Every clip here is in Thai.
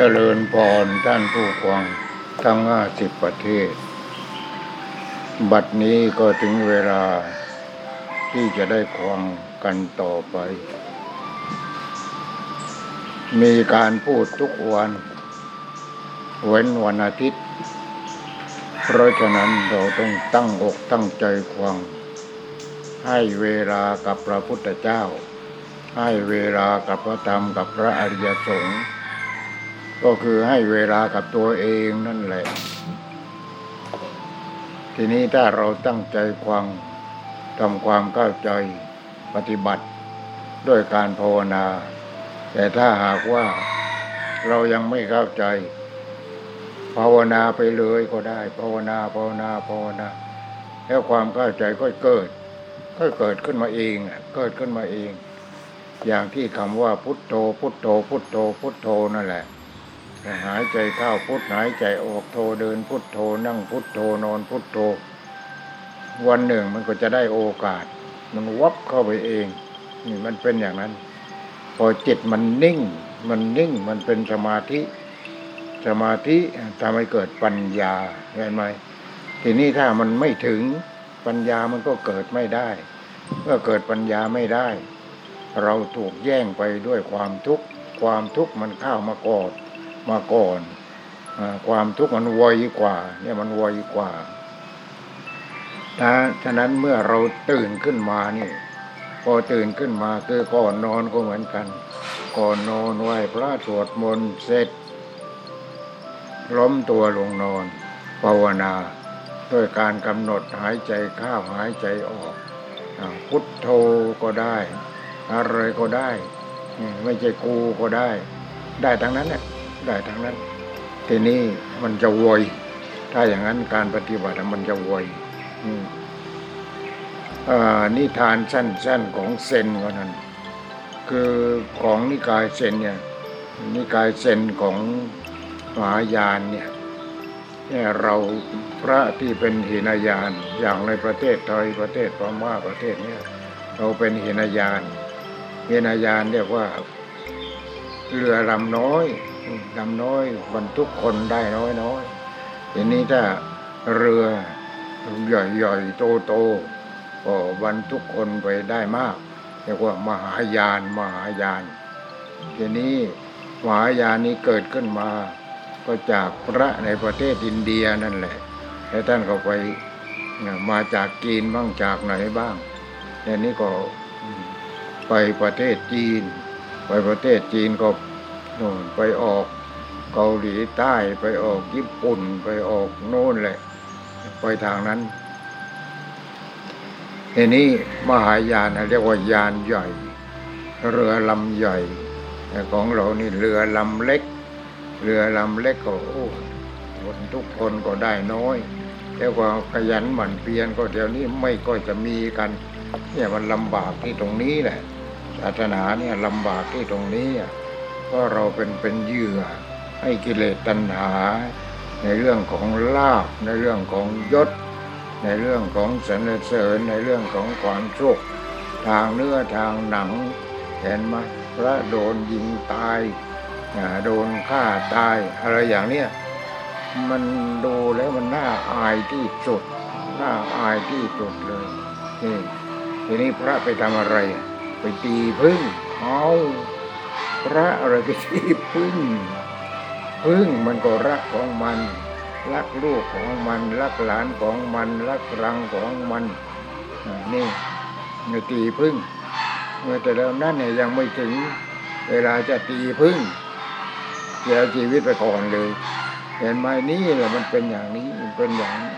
เจริญพรท่านผู้ฟังทั้งห้าสิบประเทศ บัดนี้ก็ถึงเวลาที่จะได้ควงกันต่อไป มีการพูดทุกวัน เว้นวันอาทิตย์ เพราะฉะนั้นเราต้องตั้งอกตั้งใจควงให้เวลากับพระพุทธเจ้า ให้เวลากับพระธรรมกับพระอริยสงฆ์ ก็คือให้เวลากับตัวเองนั่นแหละ ทีนี้ถ้าเราตั้งใจฟังทำความเข้าใจปฏิบัติด้วยการภาวนา แต่ถ้าหากว่าเรายังไม่เข้าใจ ภาวนาไปเลยก็ได้ ภาวนาภาวนาภาวนา แล้วความเข้าใจก็เกิด ก็เกิดขึ้นมาเองอะเกิดขึ้นมาเอง อย่างที่คำว่าพุทโธพุทโธพุทโธพุทโธนั่นแหละ หายใจเข้าพุทหายใจออกโทเดินพุทโธนั่งพุทโธนอนพุทโธวันหนึ่งมันก็จะได้โอกาส มันวับเข้าไปเองนี่มันเป็นอย่างนั้น พอจิตมันนิ่ง มันนิ่งมันเป็นสมาธิ สมาธิทำให้เกิดปัญญาเห็นไหมทีนี้ถ้ามันไม่ถึงปัญญามันก็เกิดไม่ได้ เมื่อเกิดปัญญาไม่ได้ เราถูกแย่งไปด้วยความทุกข์ความทุกข์มันเข้ามากอด มาก่อนอความทุกข์มันไวกว่า เนี่ยมันไวกว่าถ้าฉะนั้นเมื่อเราตื่นขึ้นมานี่พอตื่นขึ้นมาคือก่อนนอนก็เหมือนกัน ก่อนนอนไหวพระสวดมนต์เสร็จ ล้มตัวลงนอน ภาวนาด้วยการกำหนดหายใจเข้าหายใจออกพุทโธก็ได้ อะไรก็ได้ ไม่ใช่กูก็ได้ ได้ทั้งนั้นแหละ ได้ทั้งนั้นทีนี้มันจะวอยถ้าอย่างนั้นการปฏิบัติมันจะวอยอืมอ่านิทานสั้นๆของเซนก็นั้น คือของนิกายเซนเนี่ยนิกายเซนของมหายานเนี่ยเนี่ยเราพระที่เป็นหินายานอย่างในประเทศไทยประเทศพม่าประเทศเนี่ยเราเป็นหินายานหินายานเรียกว่าเรือลำน้อย ลำน้อยบรรทุกคนได้น้อยน้อยทีนี้ถ้าเรือใหญ่ใหญ่โตโตก็บรรทุกคนไปได้มากเรียกว่ามหายานมหายานทีนี้มหายานนี้เกิดขึ้นมา ก็จากพระในประเทศอินเดียนั่นแหละแล้วท่านก็ไปมาจากจีนบ้างจากไหนบ้างทีนี้ก็ไปประเทศจีน ไปประเทศจีนก็ โน่นไปออกเกาหลีใต้ไปออกญี่ปุ่นไปออกโน่นแหละ ไปทางนั้นทีนี้มหายานเรียกว่ายานใหญ่ เรือลำใหญ่ของเรานี่เรือลำเล็ก เรือลำเล็กก็โอ้คนทุกคนก็ได้น้อยแล้วก็ขยันหมั่นเพียรก็เดี๋ยวนี้ไม่ก็จะมีกันเนี่ยมันลำบากที่ตรงนี้แหละศาสนาเนี่ยลำบากที่ตรงนี้อะ เพราะเราเป็นเป็นเหยื่อ ให้กิเลสตัณหา ในเรื่องของลาภในเรื่องของยศ ในเรื่องของสรรเสริญในเรื่องของความสุขทางเนื้อทางหนัง เห็นไหมพระโดนยิงตายอาโดนฆ่าตายอะไรอย่างเนี้ยมันดูแล้วมันน่าอายที่สุดน่าอายที่สุดเลยนี่ทีนี้พระไปทำอะไร ไปตีพึ่งเอา ระอะไรไปตีพึ่ง พึ่งมันก็รักของมัน รักลูกของมัน รักหลานของมัน รักรังของมันนี่ไม่ตีพึ่ง เมื่อแต่แล้วนั้นเนี่ยยังไม่ถึง เวลาจะตีพึ่งเสียชีวิตไปก่อนเลย เห็นไหมนี่แหละมันเป็นอย่างนี้มันเป็นอย่างนี้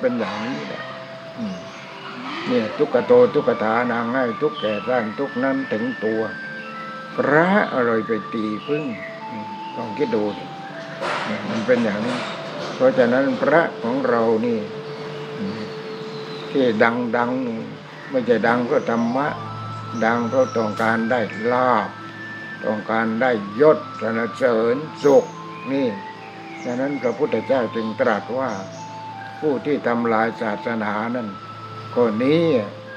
เป็นอย่างนี้แหละเนี่ยทุกขโตทุกขฐานางง่ายทุกแก่ร่างทุกนั้นถึงตัว พระอะไรไปตีพึ่งอืมลองคิดดูมันเป็นอย่างนี้ เพราะฉะนั้นพระของเรานี่ ที่ดังดังๆไม่ใช่ดังเพราะธรรมะ ดังเพราะต้องการได้ลาบต้องการได้ยศสรรเสริญสุขนี่ฉะนั้นพระพุทธเจ้าจึงตรัสว่า ผู้ที่ทำลายศาสนานั้นคนนี้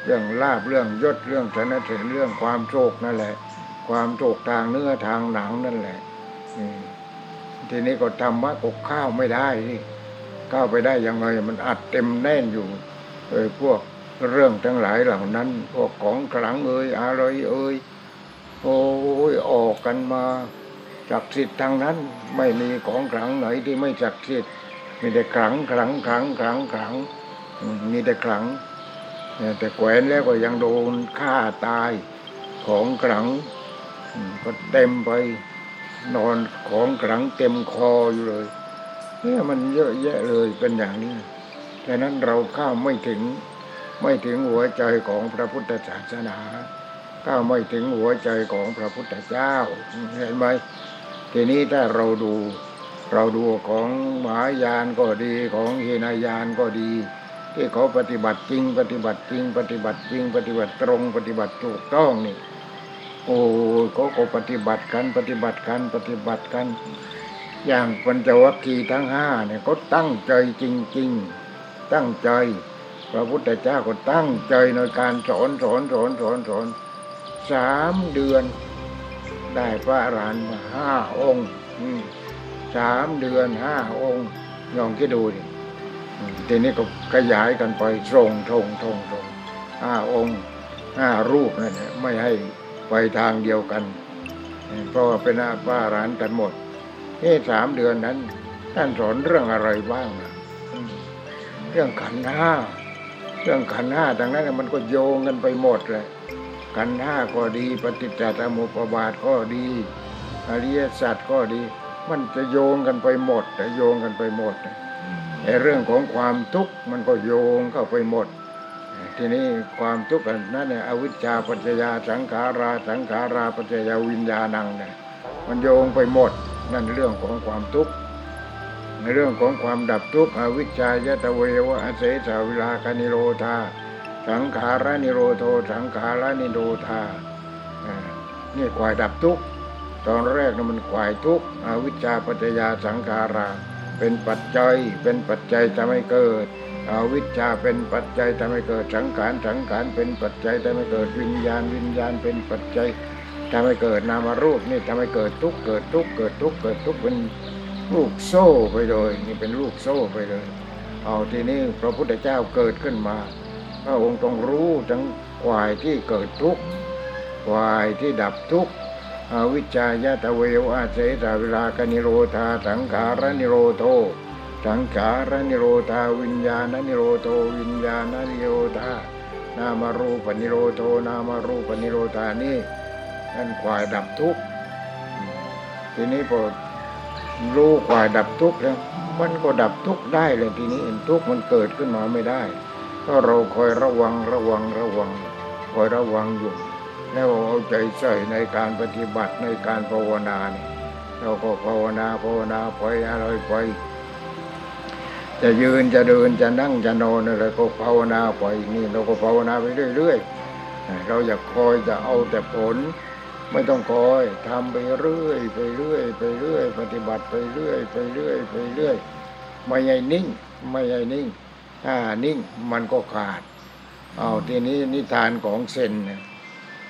เรื่องลาบเรื่องยศเรื่องสรรเสริญเรื่องความโชคนั่นแหละ ความโชคทางเนื้อทางหนังนั่นแหละทีนี้ก็ธรรมะก็เข้าวไม่ได้ที่ข้าวไปได้ยังไงมันอัดเต็มแน่นอยู่เออพวกเรื่องทั้งหลายเหล่านั้น พวกของขลังเอ่ยอะไรเอ่ยโอ้ยออกกันมาจักดิ์สิทธิ์ทางนั้น ไม่มีของขลังไหนที่ไม่จักดิ์สิทธิ์มีแต่ขลังขลังขลังขลังขลังมีแต่ขลังแต่แขวนแล้วก็ยังโดนฆ่าตายของขลัง ก็เต็มไป นอนของขลังเต็มคออยู่เลยเนี่ยมันเยอะแยะเลยเป็นอย่างนี้ฉะนั้นเราเข้าไม่ถึงไม่ถึงหัวใจของพระพุทธศาสนาก้าไม่ถึงหัวใจของพระพุทธเจ้าเห็นไหมทีนี้ถ้าเราดูเราดูของมหายานก็ดีของเฮนายานก็ดี ที่เขาปฏิบัติจริง ปฏิบัติจริง ปฏิบัติจริง ปฏิบัติตรง ปฏิบัติถูกต้องนี่ โอ้เขาก็ปฏิบัติกันปฏิบัติกันปฏิบัติกัน อย่างปัญจวัคคีย์ทั้งห้าเนี่ยเขาตั้งใจจริง ๆ ตั้งใจ พระพุทธเจ้าก็ตั้งใจในการสอนสอนสอนสอนสอนสามเดือน ได้พระอรหันต์ห้าองค์สามเดือนห้าองค์ลองคิดดูดิอืมทีนี้ก็ขยายกันไปตรงตรงตรงตรงห้าองค์ห้ารูปนั่นแหละไม่ให้ ไปทางเดียวกัน เพราะว่าเป็นพระอรหันกันหมดเอ๊สามเดือนนั้น ท่านสอนเรื่องอะไรบ้างนะเรื่องขันห้าเรื่องขันห้าดังนั้นมันก็โยงกันไปหมดเลยขันห้าก็ดี ปฏิจจสมุปบาทก็ดี อริยสัจก็ดี มันจะโยงกันไปหมดแต่โยงกันไปหมดไอ้เรื่องของความทุกข์มันก็โยงเข้าไปหมด ทีนี้ความทุกข์นั้นเนี่ยอวิชชาปัจจยาสังขาราสังขาราปัจจยาวิญญาณังเนี่ยมันโยงไปหมดนั่นเรื่องของความทุกข์ในเรื่องของความดับทุกข์อวิชชายตะเววะอเสสาวิลาคานิโรธาสังขารานิโรโทสังขารานิโรธานี่ควายดับทุกข์ตอนแรกนะมันควายทุกข์อวิชชาปัจจยาสังขารา เป็นปัจจัยเป็นปัจจัยทำให้เกิด อวิชชาเป็นปัจจัยทำให้เกิดสังขารสังขารเป็นปัจจัยทำให้เกิดวิญญาณวิญญาณเป็นปัจจัยทำให้เกิดนามรูปนี่ทำให้เกิดทุกข์เกิดทุกข์เกิดทุกข์เกิดทุกข์เป็นลูกโซ่ไปเลยนี่เป็นลูกโซ่ไปเลย เอาทีนี้พระพุทธเจ้าเกิดขึ้นมา พระองค์ต้องรู้ทั้งวายที่เกิดทุกข์วายที่ดับทุกข์อวิชชายะตะเววอาเสตาเวลากนิโรธาสังขารนิโรโท สังขารนิโรธาวิญญาณนิโรโทวิญญาณนิโรธานามารูปนิโรโทนามารูปนิโรธานี่นั่นควายดับทุกข์ทีนี้พอรู้ควายดับทุกข์แล้วมันก็ดับทุกข์ได้เลยทีนี้ทุกข์มันเกิดขึ้นมาไม่ได้ก็เราคอยระวังระวังระวังคอยระวังอยู่ แล้วเอาใจใส่ในการปฏิบัติในการภาวนาเนี่ยเราก็ภาวนาภาวนาปล่อยอะไรไป จะยืนจะเดินจะนั่งจะนอนอะไรก็ภาวนาไปนี่เราก็ภาวนาไปเรื่อยๆเราอย่าคอยจะเอาแต่ผล ไม่ต้องคอยทำไปเรื่อยไปเรื่อยไปเรื่อย ปฏิบัติไปเรื่อยไปเรื่อยไปเรื่อยไม่ใช่นิ่ง ไม่ใช่นิ่ง ถ้านิ่งมันก็ขาดเอาทีนี้นิทานของเซน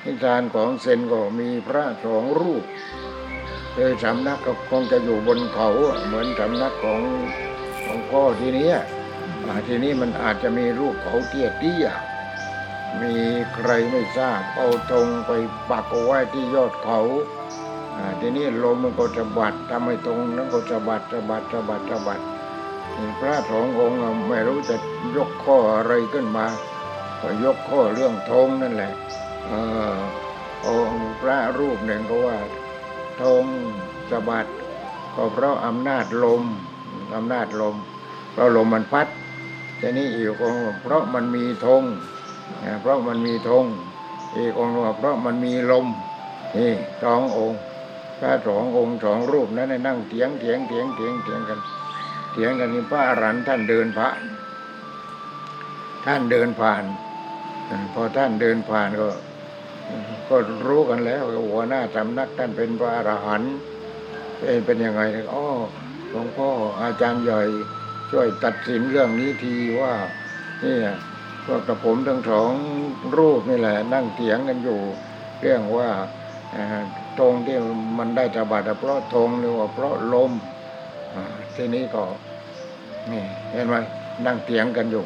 นี่ทานของเซนก็มีพระสองรูปโดยสำนักก็คงจะอยู่บนเขาเหมือนสำนักของ ของพ่อทีนี้ทีนี้มันอาจจะมีรูปเขาเตี้ยเตี้ยมีใครไม่ทราบเอาธงไปปักเอาไว้ที่ยอดเขาอ่าทีนี้ลมมันก็จะบัดทำให้ตรงนั้นก็จะบัดจะบัดจะบัดจะบัดพระสององค์ไม่รู้จะยกข้ออะไรขึ้นมา ก็ยกข้อเรื่องธงนั่นแหละเออองค์พระรูปหนึ่งก็ว่าธงสะบัดก็เพราะอำนาจลม อำนาจลม เพราะลมมันพัดทีนี้อีกองเพราะมันมีธงเพราะมันมีธงอีกองค์ว่าเพราะมันมีลมนี่สององค์พระสององค์สองรูปนั้นนั่งเถียงเถียงเถียงเถียงเถียงกันเถียงกันนี่พระอรันท่านเดินผ่าน ท่านเดินผ่าน พอท่านเดินผ่านก็ ก็รู้กันแล้วหัวหน้าสำนักท่านเป็นพระอรหันต์เป็นเป็นยังไงอ๋อ หลวงพ่ออาจารย์ใหญ่ช่วยตัดสินเรื่องนี้ทีว่านี่พวกกระผมทั้งสองรูปนี่แหละ นั่งเถียงกันอยู่ เรื่องว่าธงที่มันได้ตบัดเพราะธงหรือว่าเพราะลมทีนี้ก็นี่เห็นไหมนั่งเถียงกันอยู่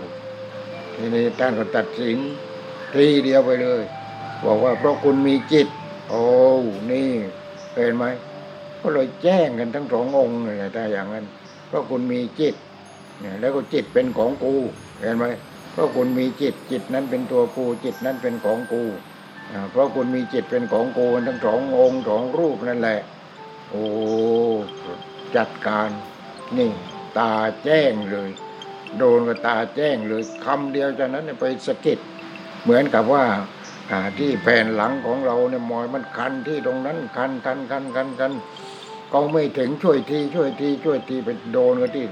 ทีนี้ท่านก็ตัดสินทีเดียวไปเลย บอกว่าเพราะคุณมีจิต โอ้นี่เห็นไหม ก็เลยแจ้งกันทั้งสององค์เลยถ้าอย่างนั้น เพราะคุณมีจิตเนี่ยแล้วก็จิตเป็นของกูเห็นไหมเพราะคุณมีจิตจิตนั้นเป็นตัวกูจิตนั้นเป็นของกูเพราะคุณมีจิตเป็นของกูทั้งสององค์สองรูปนั่นแหละ โอ้จัดการนี่ ตาแจ้งเลย โดนกับตาแจ้งเลยคำเดียวจากนั้นไปสะกิดเหมือนกับว่าที่แผ่นหลังของเราเนี่ยมอยมันคันที่ตรงนั้นคันคันคันคันคัน ก็ไม่ถึงช่วยทีช่วยทีช่วยทีไปโดนกับที่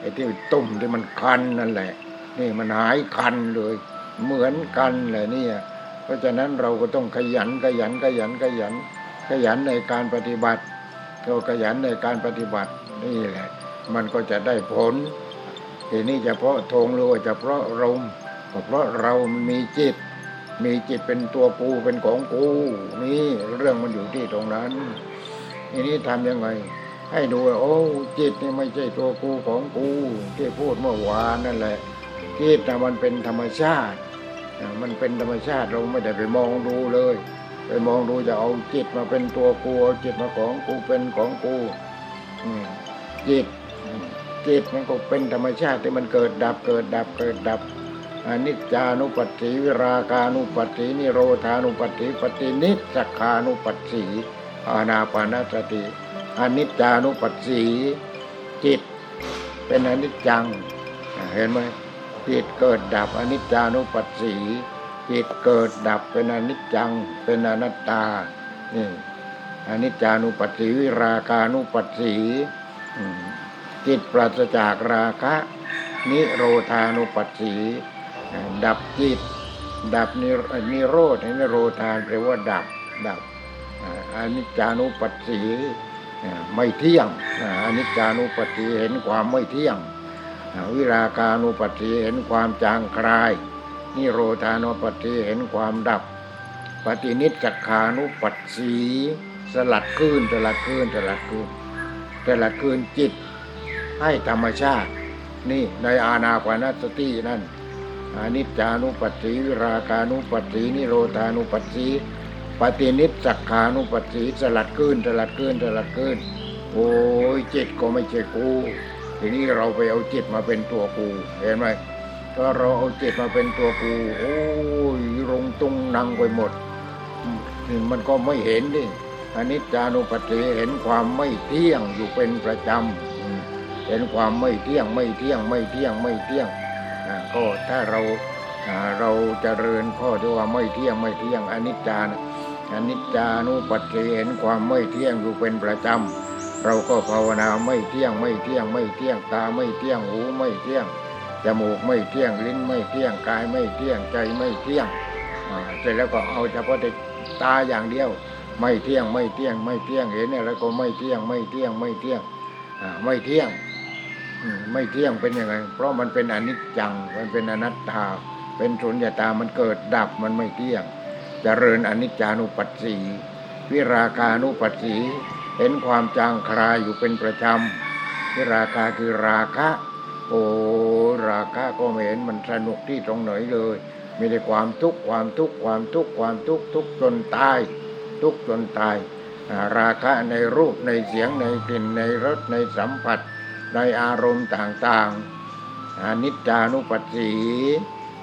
ไอ้ที่ตุ่มที่มันคันนั่นแหละ นี่มันหายคันเลย เหมือนกันเลยนี่เพราะฉะนั้นเราก็ต้องขยันขยันขยันขยัน ขยันในการปฏิบัติเราขยันในการปฏิบัตินี่แหละ มันก็จะได้ผลทีนี้จะเพราะทงหรือว่าจะเพราะลมก็เพราะเรามีจิต มีจิตเป็นตัวกูเป็นของกูนี่เรื่องมันอยู่ที่ตรงนั้น ทีนี้ทำยังไง ให้ดูโอ้จิตนี่ไม่ใช่ตัวกูของกูที่พูดเมื่อวานนั่นแหละจิตนะมันเป็นธรรมชาติมันเป็นธรรมชาติเราไม่ได้ไปมองดูเลย ไปมองดูจะเอาจิตมาเป็นตัวกูเอาจิตมาของกูเป็นของกูจิตจิตมันก็เป็นธรรมชาติที่มันเกิดดับเกิดดับเกิดดับอนิจจานุปัสสีวิราคานุปัสสีนิโรธานุปัสสีปฏินิจคานุปัสสี อานาปานาสติอนิจจานุปัสสีจิตเป็นอนิจจังเห็นไหมจิตเกิดดับอนิจจานุปัสสีจิตเกิดดับเป็นอนิจจัง เป็นอนัตตานี่อนิจจานุปัสสีวิราคานุปัสสีจิตปราศจากราคะ นิโรธานุปัสสีดับจิต ดับนิโรธนิโรธานแปลว่าดับดับ อนิจจานุปัสสีไม่เที่ยงอนิจจานุปัสสีเห็นความไม่เที่ยง วิราคานุปัสสีเห็นความจางคลาย นิโรธานุปัสสีเห็นความดับ ปฏินิจคานุปัสสีสลัดคืนสลัดคืนสลัดคืนสลัดคืนจิต ให้ธรรมชาติ นี่ในอาณาปานสตินั่นอนิจจานุปัสสีวิราคานุปัสสีนิโรธานุปัสสี ปฏินิสักขานุปัสสีสลัดขึ้นสลัดขึ้นสลัดขึ้น โอ้ยจิตก็ไม่ใช่กูทีนี้เราไปเอาจิตมาเป็นตัวกู เห็นไหมถ้าเราเอาจิตมาเป็นตัวกู โอ้ยรงตุงนังไปหมดมนี่มันก็ไม่เห็นดิอนิจจานุปัสสีเห็นความไม่เที่ยงอยู่เป็นประจำเห็นความไม่เที่ยงไม่เที่ยงไม่เที่ยงไม่เที่ยงก็ถ้าเราอ่าเราจเจริญข้อที่ว่าไม่เที่ยงไม่เที่ยงอนิจจานะ อนิจจานุปัสสีเห็นความไม่เที่ยงอยู่เป็นประจำ เราก็ภาวนาไม่เที่ยงไม่เที่ยงไม่เที่ยงตาไม่เที่ยงหูไม่เที่ยงจมูกไม่เที่ยงลิ้นไม่เที่ยงกายไม่เที่ยงใจไม่เที่ยงเสร็จแล้วก็เอาเฉพาะแต่ตาอย่างเดียว ไม่เที่ยงไม่เที่ยงไม่เที่ยงเห็นอะไรก็ไม่เที่ยงไม่เที่ยงไม่เที่ยงไม่เที่ยงไม่เที่ยงเป็นยังไง เพราะมันเป็นอนิจจังมันเป็นอนัตตา เป็นสุญญตามันเกิดดับมันไม่เที่ยง เจริญอนิจจานุปัสสีวิราคานุปัสสีเห็นความจางคลายอยู่เป็นประจำที่ราคาคือราคะ โอ้ราคะก็ไม่เห็นมันสนุกที่ตรงไหนเลยมีแต่ความทุกข์ความทุกข์ความทุกข์ความทุกข์ทุกข์จนตาย ทุกข์จนตาย ราคะในรูปในเสียงในกลิ่นในรสในสัมผัส ในอารมณ์ต่างๆอานิจจานุปัสสี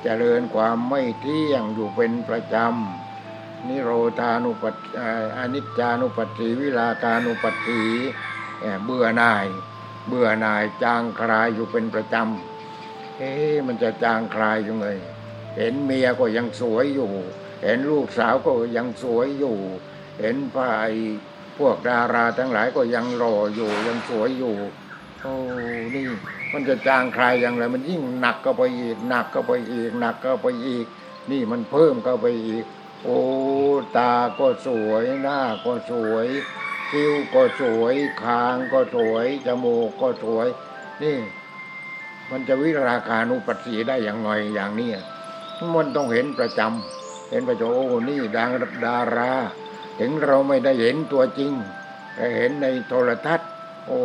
เจริญความไม่เที่ยงอยู่เป็นประจำ นิโรธานุปัสเอ่ออนิจจานุปัสสีวิราคานุปัสสีเบื่อหน่าย เบื่อหน่ายจางคลายอยู่เป็นประจำเอ๊ะมันจะจางคลายยังไงเห็นเมียก็ยังสวยอยู่ เห็นลูกสาวก็ยังสวยอยู่ เห็นฝ่ายพวกดาราทั้งหลายก็ยังหล่ออยู่ยังสวยอยู่โอ้นี่มันจะจางคลายอย่างไรมันยิ่งหนักก็ไปอีกหนักก็ไปอีกหนักก็ไปอีก นี่มันเพิ่มก็ไปอีก โอ้ตาก็สวยหน้าก็สวยคิ้วก็สวยคางก็สวยจมูกก็สวย นี่ มันจะวิราคานุปัสสีได้อย่างไงอย่างนี้มันต้องเห็นประจำเห็นประจำโอ้นี่ดังดารา ถึงเราไม่ได้เห็นตัวจริง แต่เห็นในโทรทัศน์ โอ้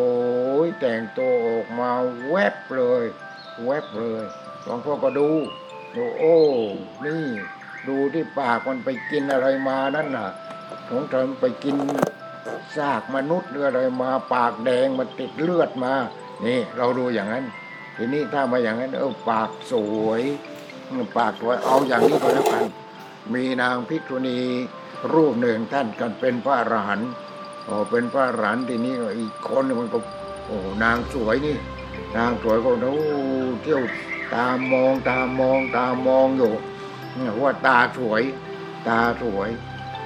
ยแต่งตัวออกมาแวบเลย แวบเลยหลวงพ่อก็ดูดูโอ้นี่ ดูที่ปากมันไปกินอะไรมานั่นน่ะสงสัยมันไปกินซากมนุษย์หรืออะไรมาปากแดงมันติดเลือดมา นี่ เราดูอย่างนั้น ทีนี้ถ้ามาอย่างนั้น เออปากสวยปากสวยเอาอย่างนี้ก็แล้วกัน มีนางพิกษุณีรูปหนึ่งท่านกันเป็นพระอรหันต์โอ้เป็นพระอรหันต์ทีนี้อีกคนมันก็โอ้นางสวยนี่ นางสวยก็โอ้เที่ยวตามมองตามมองตามมองอยู่ เนี่ยว่าตาสวย ตาสวย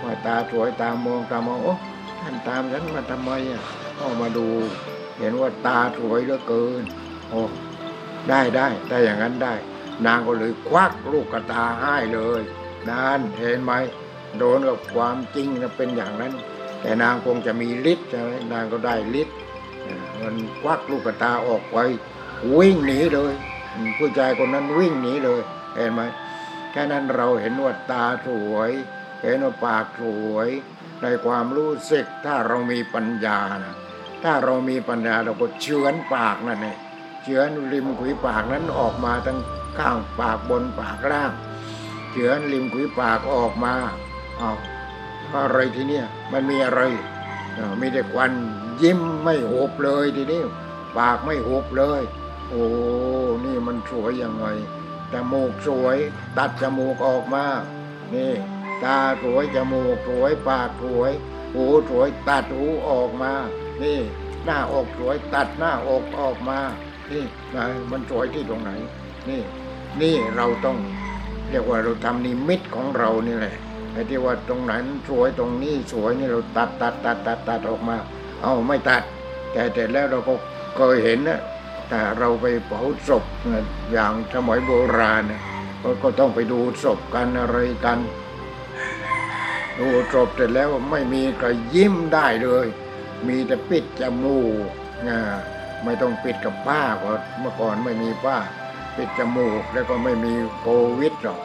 ว่าตาสวยตามมองตามมองโอ้ท่านตามฉันมาทำไมอะก็มาดู เห็นว่าตาสวยเหลือเกินโอ้ได้ได้ถ้อย่างนั้นได้ นางก็เลยควักลูกกระตาให้เลยนานเห็นไหมโดนกับความจริงนะเป็นอย่างนั้น แต่นางคงจะมีฤทธิ์ใช่ไหมนางก็ได้ฤทธิ์มันควักลูกกระตาออกไปวิ่งหนีเลย ผู้ชายคนนั้นวิ่งหนีเลย เห็นไหม แค่นั้นเราเห็นว่าตาสวย เห็นว่าปากสวย ในความรู้สึกถ้าเรามีปัญญานะถ้าเรามีปัญญาเราก็เฉือนปากนั่นเองเฉือนริมขุยปากนั้นออกมาทั้งข้างปากบนปากล่างเฉือนริมขุยปากออกมาเอาอะไรทีเนี้ยมันมีอะไรเอ่อมีแต่ควันยิ้มไม่หุบเลยทีนี้ปากไม่หุบเลย โอ้นี่มันสวยยังไง จมูกสวย ตัดจมูกออกมา นี่ ตาสวยจมูกสวยปากสวย หูสวยตัดหูออกมา นี่ หน้าอกสวยตัดหน้าอกออกมา นี่นะมันสวยที่ตรงไหน นี่ นี่เราต้องเรียกว่าเราทำนิมิตของเรานี่แหละไอ้ที่ว่าตรงไหนสวยตรงนี้สวยนี่เราตัดตัดตัดตัดตัดออกมา เอาไม่ตัด แต่แต่แล้วเราก็เคยเห็นนะ แต่เราไปเผาศพเนี่ยอย่างสมัยโบราณเนี่ยก็ก็ต้องไปดูศพกันอะไรกัน ดูศพเสร็จแล้วไม่มีใครยิ้มได้เลย มีแต่ปิดจมูกไม่ต้องปิดกับผ้าก็เมื่อก่อนไม่มีผ้าปิดจมูกแล้วก็ไม่มีโควิดหรอก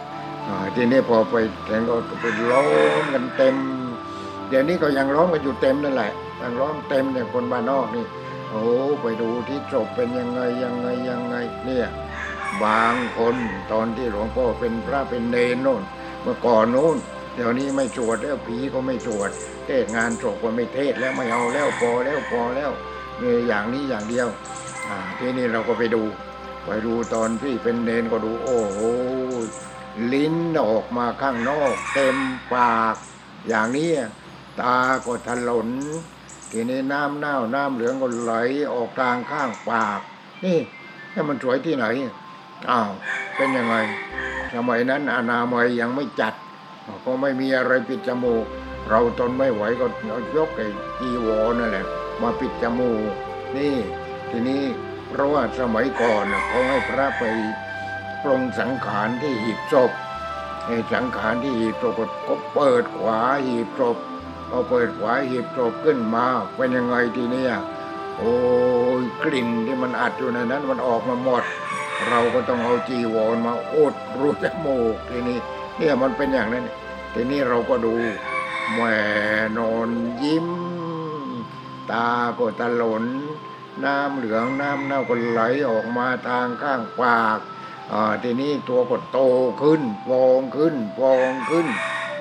ทีนี้พอไปแข่งก็ไปล้อมกันเต็ม เดี๋ยวนี้ก็ยังล้อมกันอยู่เต็มนั่นแหละยังล้อมเต็มเนี่ยคนบ้านนอกนี่ โอ้ไปดูที่ศพเป็นยังไงยังไงยังไงเนี่ยบางคนตอนที่หลวงพ่อเป็นพระเป็นเนรโน่น เมื่อก่อนนู้นเดี๋ยวนี้ไม่สวดแล้วผีก็ไม่สวดเทศงานศพก็ไม่เทศแล้วไม่เอาแล้วพอแล้วพอแล้วมีอย่างนี้อย่างเดียวทีนี้เราก็ไปดู ไปดูตอนที่เป็นเนนก็ดู โอ้โหลิ้นออกมาข้างนอก เต็มปาก อย่างนี้ตาก็ถลน ทีนี้น้ำเน่าน้ำเหลืองก็ไหลออกทางข้างปาก นี่นี่มันสวยที่ไหนอ้าวเป็นยังไงสมัยนั้นอนามัยยังไม่จัด ก็ไม่มีอะไรปิดจมูก เราทนไม่ไหวก็ยกไอ้จีวรนั่นแหละ มาปิดจมูก นี่ ทีนี้เพราะว่าสมัยก่อนเขาให้พระไปปรงสังขารที่หีบศพไอ้สังขารที่หีบศพก็เปิดขวาหีบศพ พอเปิดขวาหีบศพขึ้นมาเป็นยังไงทีเนี้ยโอ้ยกลิ่นที่มันอัดอยู่ในนั้นมันออกมาหมด เราก็ต้องเอาจีวรมาอุดรูจมูกทีนี้เนี่ยมันเป็นอย่างนั้นทีนี้เราก็ดูแหม่นอนยิ้ม ตาก็ตะหลน น้ำเหลืองน้ำเน่าก็ไหลออกมาทางข้างปากอ่าทีนี้ตัวก็โตขึ้นฟองขึ้นฟองขึ้น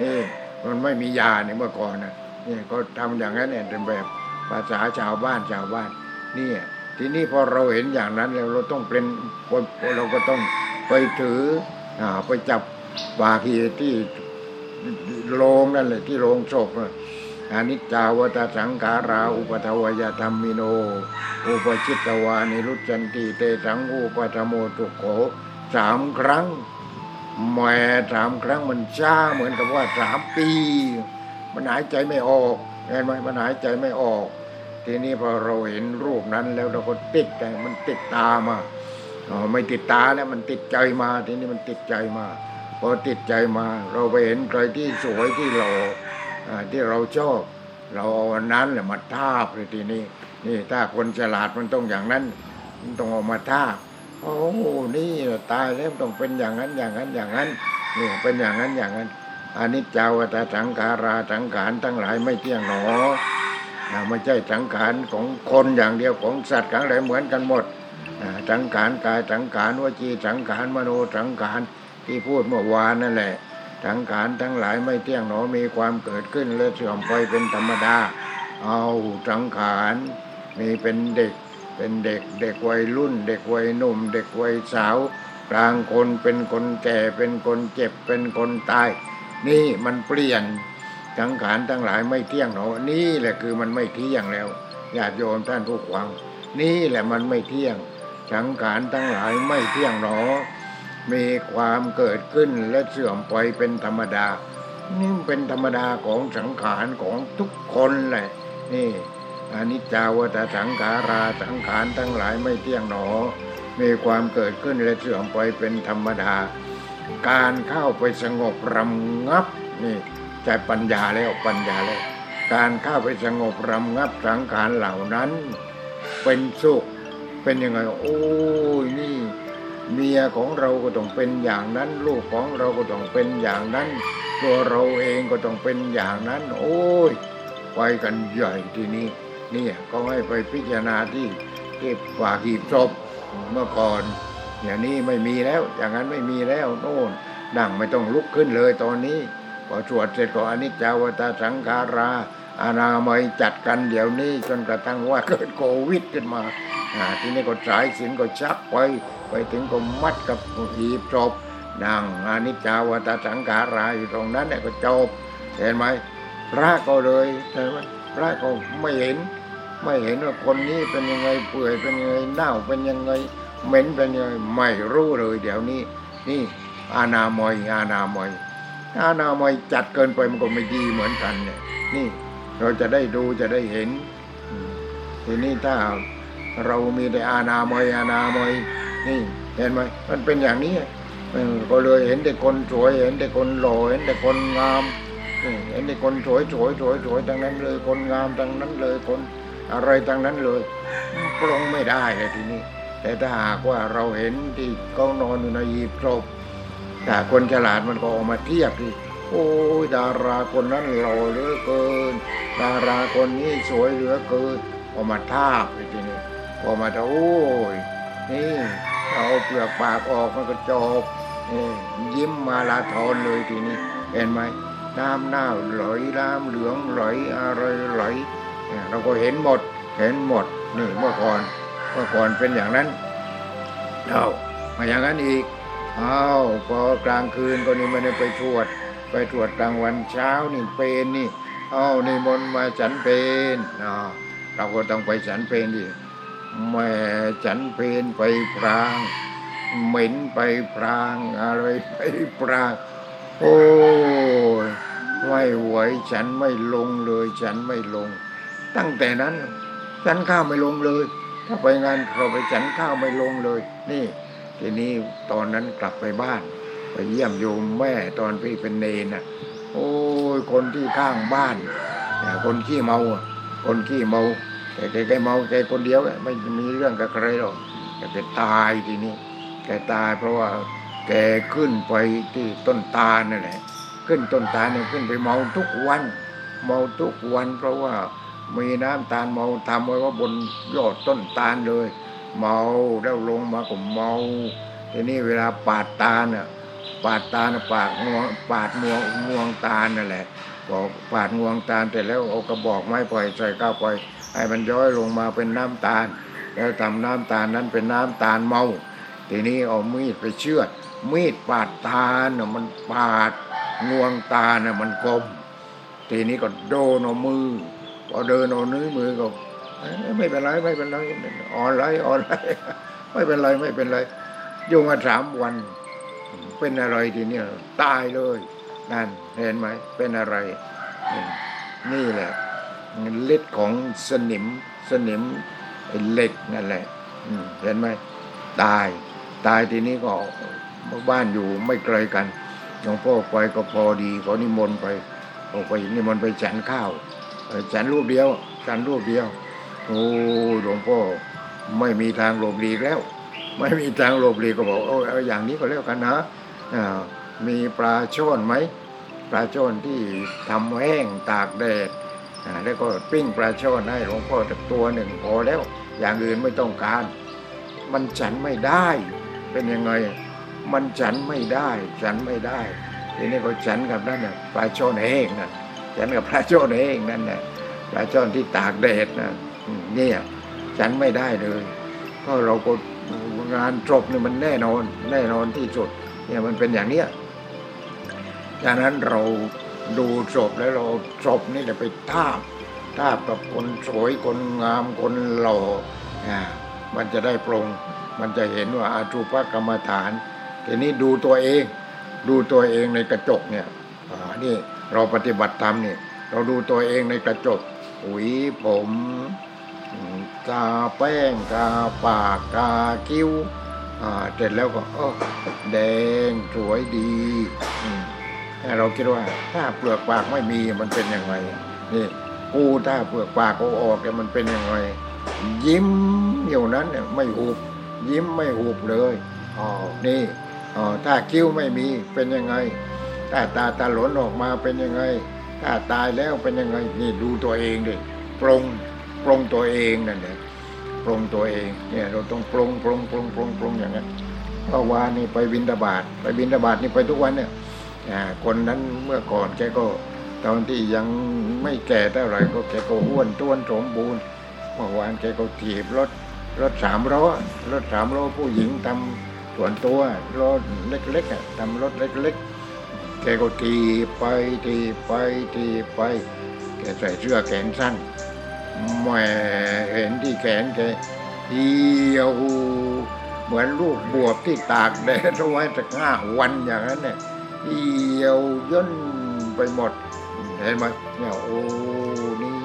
นี่ มันไม่มียาเนี่ยเมื่อก่อนนะนี่ก็ทำอย่างนั้นเนี่ยเป็นแบบภาษาชาวบ้านชาวบ้านนี่ทีนี้พอเราเห็นอย่างนั้นแล้วเราต้องเป็นคนเราก็ต้องไปถืออ่าไปจับบาคีที่โรงนั่นแหละที่โรงศพน่ะอนิจจาวตาสังขารา อุปทวยธรรมิโน อุปชิตตวานิรุจจันติเตสังอุปธโมตุโขสามครั้ง แหม่สามครั้งมันช้าเหมือนกับว่าสามปี มันหายใจไม่ออกเห็นไหมมันหายใจไม่ออก ทีนี้พอเราเห็นรูปนั้นแล้วเราก็ติดใจมันติดตามาอ๋อไม่ติดตาแล้วมันติดใจมา ทีนี้มันติดใจมาพอติดใจมา เราไปเห็นใครที่สวยที่หล่ออ่าที่เราชอบ เราเอาอันนั้นแหละมาทาบเลยทีนี้นี่ถ้าคนฉลาดมันต้องอย่างนั้นมันต้องเอามาทาบ โอ้โหนี่ตายแล้วต้องเป็นอย่างนั้นอย่างนั้นอย่างนั้นนี่เป็นอย่างนั้นอย่างนั้นอนิจจาวตาสังขาราสังขารทั้งหลายไม่เที่ยงหนอนะไม่ใช่สังขารของคนอย่างเดียวของสัตว์ทั้งหลายเหมือนกันหมดสังขารกายสังขารวจีสังขารมโนสังขารที่พูดเมื่อวานนั่นแหละสังขารทั้งหลายไม่เที่ยงหนอมีความเกิดขึ้นและเสื่อมไปเป็นธรรมดา เอาสังขารมีเป็นเด็ก เป็นเด็กเด็กวัยรุ่น เด็กวัยหนุ่ม เด็กวัยสาว กลางคนเป็นคนแก่เป็นคนเจ็บเป็นคนตาย นี่มันเปลี่ยนสังขารทั้งหลายไม่เที่ยงหนอนี่แหละคือมันไม่เที่ยงแล้วญาติโยมท่านผู้ฟัง นี่แหละมันไม่เที่ยงสังขารทั้งหลายไม่เที่ยงหนอ มีความเกิดขึ้นและเสื่อมไปเป็นธรรมดานี่เป็นธรรมดาของสังขารของทุกคนแหละนี่ อนิจจาวตาสังขาราสังขารทั้งหลายไม่เที่ยงหนอ มีความเกิดขึ้นและเสื่อมไปเป็นธรรมดา การเข้าไปสงบรำงับนี่ใจปัญญาแล้วปัญญาแล้ว การเข้าไปสงบรำงับสังขารเหล่านั้น เป็นสุขเป็นยังไงโอ้ยนี่เมียของเราก็ต้องเป็นอย่างนั้น ลูกของเราก็ต้องเป็นอย่างนั้น ตัวเราเองก็ต้องเป็นอย่างนั้น โอ้ยไปกันใหญ่ทีนี้ นี่ก็ให้ไปพิจารณาที่ที่ฝากหีบศพเมื่อก่อนอย่างนี้ไม่มีแล้ว อย่างนั้นไม่มีแล้วโน่นนั่งไม่ต้องลุกขึ้นเลยตอนนี้พอสวดเสร็จก็อนิจจาวตาสังขาราอนามัยจัดกันเดี๋ยวนี้จนกระทั่งว่าเกิดโควิดขึ้นมาทีนี้ก็สายสินก็ชักไป ไปถึงก็มัดกับหีบศพนั่งอนิจจาวตาสังขาราอยู่ตรงนั้นเนี่ยก็จบเห็นไหมพระก็เลยใช่ไหมพระก็ไม่เห็น ไม่เห็นว่าคนนี้เป็นยังไงเปื่อยเป็นยังไงเน่าเป็นยังไงเหม็นเป็นยังไงไม่รู้เลยเดี๋ยวนี้ นี่อาณามอยอาณามอยอาณามอยจัดเกินไปมันก็ไม่ดีเหมือนกันเนี่ยนี่เราจะได้ดูจะได้เห็นทีนี้ถ้าเรามีแต่อาณามอยอาณามอยนี่เห็นไหมมันเป็นอย่างนี้ก็เลยเห็นแต่คนสวยเห็นแต่คนหล่อเห็นแต่คนงามเห็นแต่คนสวยสวยสวยสวยทั้งนั้นเลยคนงามทั้งนั้นเลยคน อะไรทั้งนั้นเลยปรงไม่ได้เลยทีนี้ แต่ถ้าหากว่าเราเห็นที่เขานอนอยู่ในหีบศพแต่คนฉลาดมันก็ออกมาเทียบดิโอ้ยดาราคนนั้นหล่อเหลือเกิน ดาราคนนี้สวยเหลือเกินออกมาทาบไปทีนี้พอกมาโอ้ยนี่เอาเปลือกปากออกมันก็จบยิ้มมาลาทอนเลยทีนี้ เห็นไหมน้ำเน่าไหลน้ำเหลืองไหลอะไรไหล เราก็เห็นหมด เห็นหมดนี่เมื่อก่อนเมื่อก่อนเป็นอย่างนั้นเอามาอย่างนั้นอีกเอาพอกลางคืนก็นี่มันไปตรวจไปตรวจกลางวันเช้านี่เป็นนี่เอานี่มนมาฉันเป็นอ่าเราก็ต้องไปฉันเป็นดิแม่ฉันเป็นไปพราง เหม็นไปพราง อะไรไปพราง โอ้ยไม่ไหวฉันไม่ลงเลย ฉันไม่ลง ตั้งแต่นั้นฉันข้าวไม่ลงเลย ถ้าไปงานเราไปฉันข้าวไม่ลงเลย นี่ ทีนี้ตอนนั้นกลับไปบ้าน ไปเยี่ยมโยมแม่ตอนพี่เป็นเนนน่ะ โอ้ยคนที่ข้างบ้านเนี่คนขี้เมา คนขี้เมาแต่แกแกเมาแกคนเดียวอะไม่มีเรื่องกับใครหรอกแต่แกตายทีนี้แกตายเพราะว่าแกขึ้นไปที่ต้นตาลนั่นแหละ ขึ้นต้นตาลเนี่ยขึ้นไปเมาทุกวัน เมาทุกวันเพราะว่า มีน้ำตาลเมาทำไว้ว่าบนยอดต้นตาลเลย เมาแล้วลงมาก็เมาทีนี้เวลาปาดตาลน่ะปาดตาลน่ะปาดงวงปาดงวงงวงตาลนั่นแหละบอกปาดงวงตาลแต่แล้วเอากระบอกไม้ปล่อยใส่ก้าวปล่อยให้มันย้อยลงมาเป็นน้ำตาล แล้วทำน้ำตาลนั้นเป็นน้ำตาลเมา ทีนี้เอามีดไปเชือดมีดปาดตาลน่ะมันปาดงวงตาลน่ะมันกลมทีนี้ก็โดนเอามือ พอเดินเอานิ้วมือก็ไม่เป็นไรไม่เป็นไรอ่อนไรอ่อนไรไม่เป็นไรไม่เป็นไรอยู่มาสามวัน เป็นอะไรทีเนี้ยตายเลยนั่นเห็นไหมเป็นอะไร นี่แหละฤทธิ์ของสนิมสนิมเหล็กนั่นแหละเห็นไหมตาย ตายทีนี้ก็บ้านอยู่ไม่ไกลกันหลวงพ่อไปก็พอดีขอนิมนต์ไปออกไปนิมนต์ไปฉันข้าว ฉันรูปเดียว ฉันรูปเดียว โอ้หลวงพ่อไม่มีทางหลบหลีกแล้ว ไม่มีทางหลบหลีกก็บอกเอาเอาอย่างนี้ก็แล้วกันนะมีปลาช่อนไหมปลาช่อนที่ทำแห้งตากแดดแล้วก็ปิ้งปลาช่อนให้หลวงพ่อสักตัวหนึ่งพอแล้ว อย่างอื่นไม่ต้องการ มันฉันไม่ได้ เป็นยังไงมันฉันไม่ได้ ฉันไม่ได้ทีนี้ก็ฉันกับนั่นน่ะปลาช่อนแห้งน่ะ ฉันกับปลาช่อนแห้งนั่นน่ะปลาช่อนที่ตากแดดนะเนี่ยฉันไม่ได้เลยเพราะเราก็งานจบเนี่ยมันแน่นอนแน่นอนที่สุดเนี่ยมันเป็นอย่างเนี้ยดังนั้นเราดูศพแล้วเราศพนี่จะไปทาบทาบกับคนสวยคนงามคนหล่ออ่ามันจะได้ปรงมันจะเห็นว่าอาชูปกรรมฐานทีนี้ดูตัวเอง ดูตัวเองในกระจกเนี่ยอ่านี่ เราปฏิบัติธรรมเนี่ยเราดูตัวเองในกระจกหวีผมกาแป้งกาปากกาคิ้วอ่าเสร็จแล้วก็เออแดงสวยดีแต่เราคิดว่า ถ้าเปลือกปากไม่มีมันเป็นยังไงนี่กูถ้าเปลือกปากเขาออกเนี่ยมันเป็นยังไงยิ้มอยู่นั้นเนี่ยไม่หุบ ยิ้มไม่หุบเลยอ๋อนี่อ๋อถ้าคิ้วไม่มีเป็นยังไง ถ้าตาตาหลนออกมาเป็นยังไง ถ้าตายแล้วเป็นยังไง นี่ดูตัวเองดิปรงปรงตัวเองนั่นแหละปรงตัวเอง เนี่ยเราต้องปรงปรงปรงปรงปรงอย่างนั้นเมื่อวานนี่ไปบินตาบาตไปบินตาบาตนี่ไปทุกวันเนี่ยคนนั้นเมื่อก่อนแกก็ ตอนที่ยังไม่แก่เท่าไหร่ก็แกก็อ้วนท้วนสมบูรณ์เมื่อวานแกก็ถีบรถรถสามล้อรถสามล้อผู้หญิงทำส่วนตัวรถเล็กๆทำรถเล็ก ๆ แกก็ถีไปถีไปถีไป แกใส่เสื้อแขนสั้นแหม่เห็นที่แขนแกเหี่ยวเหมือนลูกบวบที่ตากแดดเอาไว้สักห้าวันอย่างนั้นเนี่ยเหี่ยวย่นไปหมด เห็นไหมเนี่ยโอ้นี่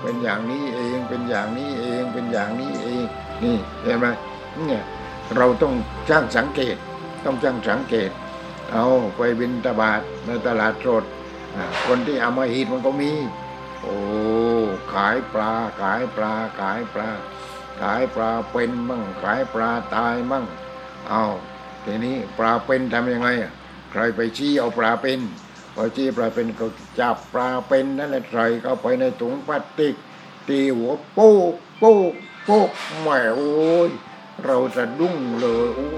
เป็นอย่างนี้เองเป็นอย่างนี้เองเป็นอย่างนี้เองนี่เห็นไหมเนี่ยเราต้องช่างสังเกตต้องช่างสังเกต เอาไปบินตบาทในตลาดสดคนที่เอามาหิดมันก็มี โอ้ขายปลา ขายปลา ขายปลา ขายปลาเป็นมั่ง ขายปลาตายมั่ง เอาทีนี้ปลาเป็นทำยังไงใครไปชี้เอาปลาเป็นพอชี้ปลาเป็นก็จับปลาเป็นนั่นแหละใส่เข้าไปในถุงพลาสติก ตีหัวโป๊กโป๊กโป๊กแหมโอ้ยเราจะดุ้งเลยโอ้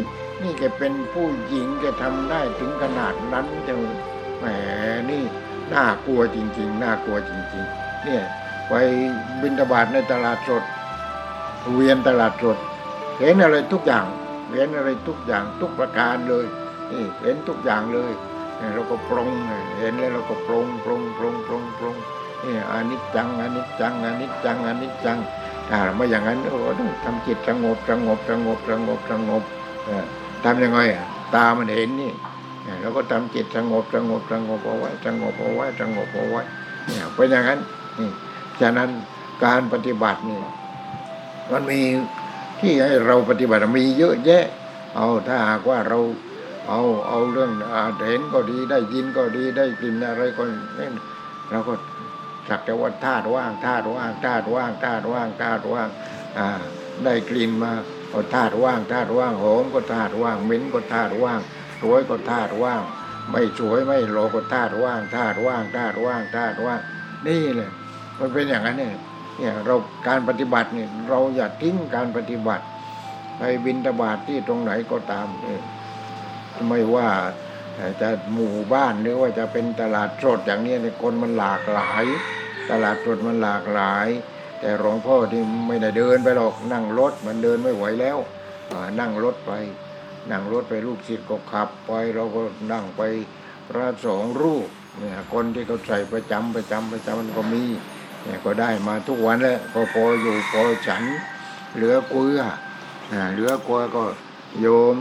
ย นี่แกเป็นผู้หญิงแกทำได้ถึงขนาดนั้นจังแหมนี่น่ากลัวจริง ๆ น่ากลัวจริง ๆ เนี่ยไปบินตบาตในตลาดสด เวียนตลาดสด เห็นอะไรทุกอย่าง เห็นอะไรทุกอย่างทุกประการเลยนี่เห็นทุกอย่างเลยเราก็ปรงเห็นแล้วเราก็ปรงปรงปรงปรงปรงนี่อนิจจังอนิจจังอนิจจังอนิจจังถ้าไม่อย่างนั้นโอ้ต้องทำจิตสงบสงบสงบสงบสงบเออ ทำยังไงอะตามันเห็นนี่เราก็ทำจิตสงบสงบสงบเอาไว้สงบเอาไว้สงบเอาไว้เนี่ยเป็นอย่างนั้นนี่ฉะนั้นการปฏิบัตินี่มันมีที่ให้เราปฏิบัติมีเยอะแยะ เอาถ้าหากว่าเราเอาเอาเรื่องอเห็นก็ดีได้ยินก็ดีได้กลิ่นอะไรก็นี่เราก็สักแต่ว่าธาตุว่างธาตุว่างธาตุว่างธาตุว่างธาตุว่างอ่าได้กลิ่นมา ก็ธาตุว่างธาตุว่างหอมก็ธาตุว่างเหม็นก็ธาตุว่างสวยก็ธาตุว่าง ไม่สวยไม่โลก็ธาตุว่างธาตุว่างธาตุว่างธาตุว่างนี่เลยมันเป็นอย่างนั้นเนี่ยเนี่ยเราการปฏิบัติเนี่ยเราอย่าทิ้งการปฏิบัติ ไปบินตบาทที่ตรงไหนก็ตามเนี่ยไม่ว่าจะหมู่บ้านหรือว่าจะเป็นตลาดสดอย่างนี้เนี่ยคนมันหลากหลาย ตลาดสดมันหลากหลาย แต่หลวงพ่อที่ไม่ได้เดินไปหรอกนั่งรถมันเดินไม่ไหวแล้วนั่งรถไป นั่งรถไปลูกศิษย์ก็ขับไปเราก็นั่งไปพระสองรูปเนี่ยคนที่เขาใส่ประจำประจำประจำมันก็มีเนี่ยก็ได้มาทุกวันแล้วก็พออยู่พอฉัน เหลือเกลืออ่าเหลือเกลือก็โยม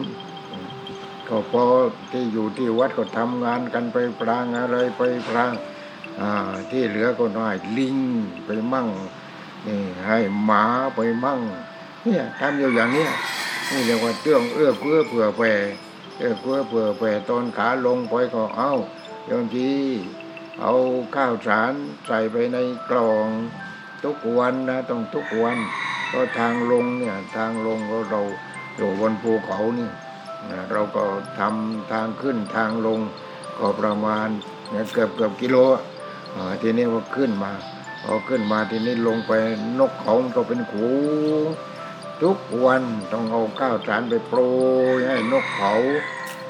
ก็พอที่อยู่ที่วัดก็ทำงานกันไปพรางอะไรไปพรางอ่าที่เหลือก็น้อยลิงไปมั่ง นี่ให้หมาไปมั่ง เนี่ยทำอยู่อย่างเนี้ยนี่เรียกว่าเตื้องเอื้อเฟื้อเผื่อแผ่เอื้อเฟื้อเผื่อแผ่ตอนขาลงไปก็เอ้าโยมจีเอาข้าวสารใส่ไปในกล่องทุกวันนะต้องทุกวัน ก็ทางลงเนี่ยทางลงก็เราอยู่บนภูเขานี่เราก็ทำทางขึ้นทางลงก็ประมาณเกือบเกือบกิโลอ่าทีนี้ว่าขึ้นมา พอขึ้นมาทีนี้ลงไปนกเขาก็เป็นขูทุกวันต้องเอาข้าวสารไปโปรยให้นกเขา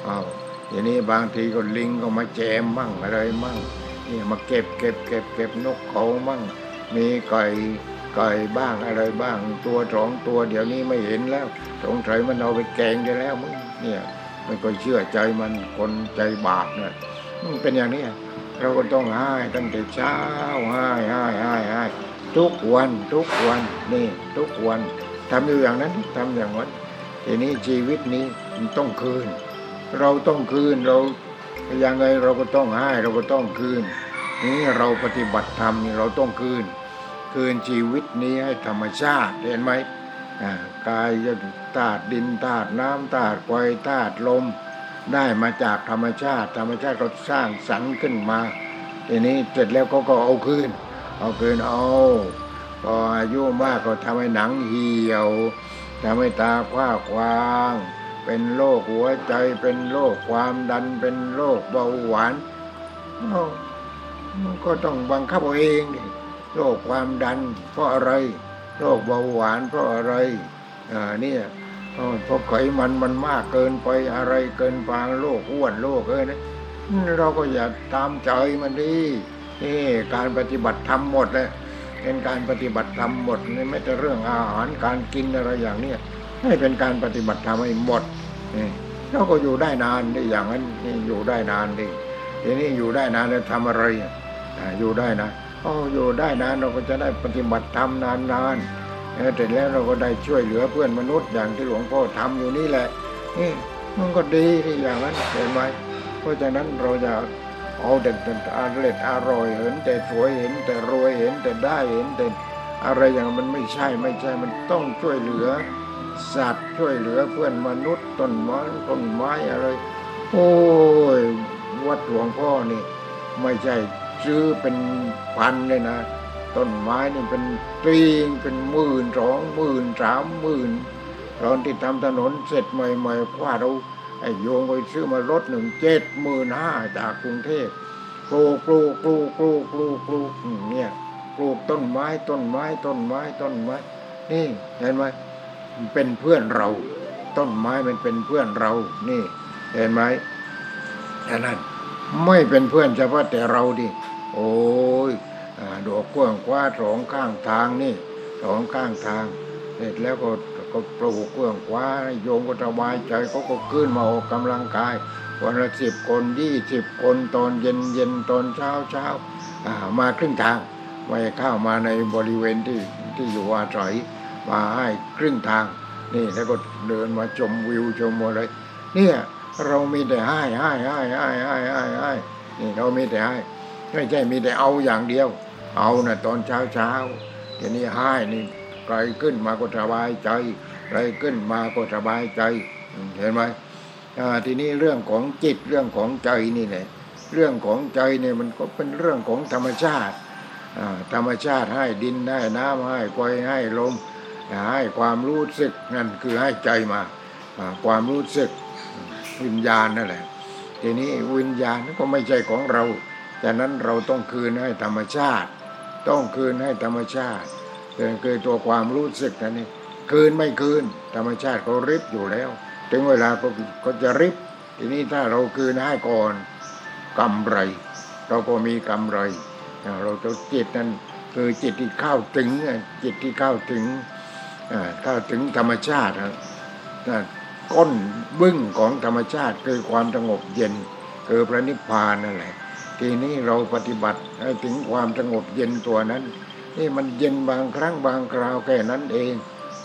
อ้าวทีนี้บางทีก็ลิงก็มาแจมมั่งอะไรมั่งนี่มาเก็บเก็บเก็บเก็บนกเขามั่ง มีไก่ไก่บ้างอะไรบ้าง ตัวสองตัวเดี๋ยวนี้ไม่เห็นแล้วสงสัยมันเอาไปแกงได้แล้วมึงเนี่ยไม่ก็เชื่อใจมันคนใจบาปเนี่ยมันเป็นอย่างนี้ เราก็ต้องให้ตั้งแต่เช้าให้ให้ให้ให้ทุกวันทุกวันนี่ทุกวันทำอยู่อย่างนั้นทำอย่างนั้นทีนี้ชีวิตนี้มันต้องคืน เราต้องคืนเราอยังไงเราก็ต้องให้เราก็ต้องคืน นี่เราปฏิบัติธรรมนี่เราต้องคืน คืนชีวิตนี้ให้ธรรมชาติเห็นไหมอ่ากายธาตุดินธาตุน้ำธาตุไฟธาตุลม ได้มาจากธรรมชาติ ธรรมชาติก็สร้างสรรค์ขึ้นมา ทีนี้เสร็จแล้วเขาก็เอาคืน เอาคืนเอาพออายุมากก็ทำให้หนังเหี่ยวทำให้ตาคว้าควาง เป็นโรคหัวใจเป็นโรคความดันเป็นโรคเบาหวานมันก็ต้องบังคับเอาเองโรคความดันเพราะอะไรโรคเบาหวานเพราะอะไรอ่าเนี่ย เพราะไขมันมันมากเกินไปอะไรเกินปางโรคอ้วนโรคเอ้ยนะเราก็อย่าตามใจมันดินี่การปฏิบัติธรรมหมดเลยเป็นการปฏิบัติธรรมหมดนี่ไม่แต่เรื่องอาหารการกินอะไรอย่างเนี้ยให้เป็นการปฏิบัติธรรมให้หมดนี่เราก็อยู่ได้นานด้อย่างนั้นนี่อยู่ได้นานดิทีนี้อยู่ได้นานแล้วทำอะไรอยู่ได้นะอ๋ออยู่ได้นานเราก็จะได้ปฏิบัติธรรมนานนานๆ เออแต่แล้วเราก็ได้ช่วยเหลือเพื่อนมนุษย์อย่างที่หลวงพ่อทำอยู่นี่แหละนี่มันก็ดีที่อย่างนั้นเห็นไหมเพราะฉะนั้นเราจะเอาแต่แต่อร่อยอร่อยเห็นแต่สวยเห็นแต่รวยเห็นแต่ได้เห็นแต่อะไรอย่างมันไม่ใช่ไม่ใช่มันต้องช่วยเหลือ สัตว์ช่วยเหลือเพื่อนมนุษย์ต้นไม้ต้นไม้อะไร โอ้ยวัดหลวงพ่อนี่ ไม่ใช่ซื้อเป็นพันเลยนะ ต้นไม้นี่เป็นตีงเป็นหมื่นสองหมื่นสามหมื่นตอนที่ทำถนนเสร็จใหม่ๆคว้าเราไอ้โยงไปซื้อมารถหนึ่งเจ็ดหมื่นห้าจากกรุงเทพปลูกปลูกปลูกปลูกปลูกปลูกเนี่ยปลูกต้นไม้ต้นไม้ต้นไม้ต้นไม้ นี่เห็นไหมมันเป็นเพื่อนเรา ต้นไม้มันเป็นเพื่อนเรา นี่เห็นไหมอันนั้นไม่เป็นเพื่อนเฉพาะแต่เราดิโอ้ย ดอกกว้างกว้าสองข้างทางนี่สองข้างทาง เสร็จแล้วก็ก็ปลูกกว้างกว้าโยมก็สบายใจเขาก็ขึ้นมาออกกำลังกาย วันละสิบคนยี่สิบคนตอนเย็นเย็นตอนเช้าเช้าอ่ามาครึ่งทางไม่เข้ามาในบริเวณที่ที่อยู่อาศัยมาให้ครึ่งทาง นี่แล้วก็เดินมาชมวิวชมอะไรเนี่ยเรามีแต่ให้ให้ให้ให้ให้ให้ให้นี่เรามีแต่ให้ไม่ใช่มีแต่เอาอย่างเดียว เอานะตอนเช้าเช้าทีนี้ให้นี่ใครขึ้นมาก็สบายใจใครขึ้นมาก็สบายใจเห็นไหมทีนี้เรื่องของจิตเรื่องของใจนี่แหละเรื่องของใจเนี่ยมันก็เป็นเรื่องของธรรมชาติธรรมชาติให้ดินให้น้ำให้ไฟให้ลมให้ความรู้สึกนั่นคือให้ใจมาความรู้สึกวิญญาณนั่นแหละ ทีนี้วิญญาณก็ไม่ใช่ของเราฉะนั้นเราต้องคืนให้ธรรมชาติ ต้องคืนให้ธรรมชาติคือตัวความรู้สึกนั่นนี่คืนไม่คืน ธรรมชาติเขาริบอยู่แล้ว ถึงเวลาก็ก็จะริบทีนี้ถ้าเราคืนให้ก่อนกำไร เราก็มีกำไร เราจะจิตนั้นคือจิตที่เข้าถึงจิตที่เข้าถึงเข้าถึงธรรมชาติก้นบึ้งของธรรมชาติคือความสงบเย็นคือพระนิพพานนั่นแหละ ทีนี้เราปฏิบัติให้ถึงความสงบเย็นตัวนั้น นี่มันเย็นบางครั้งบางคราวแค่นั้นเอง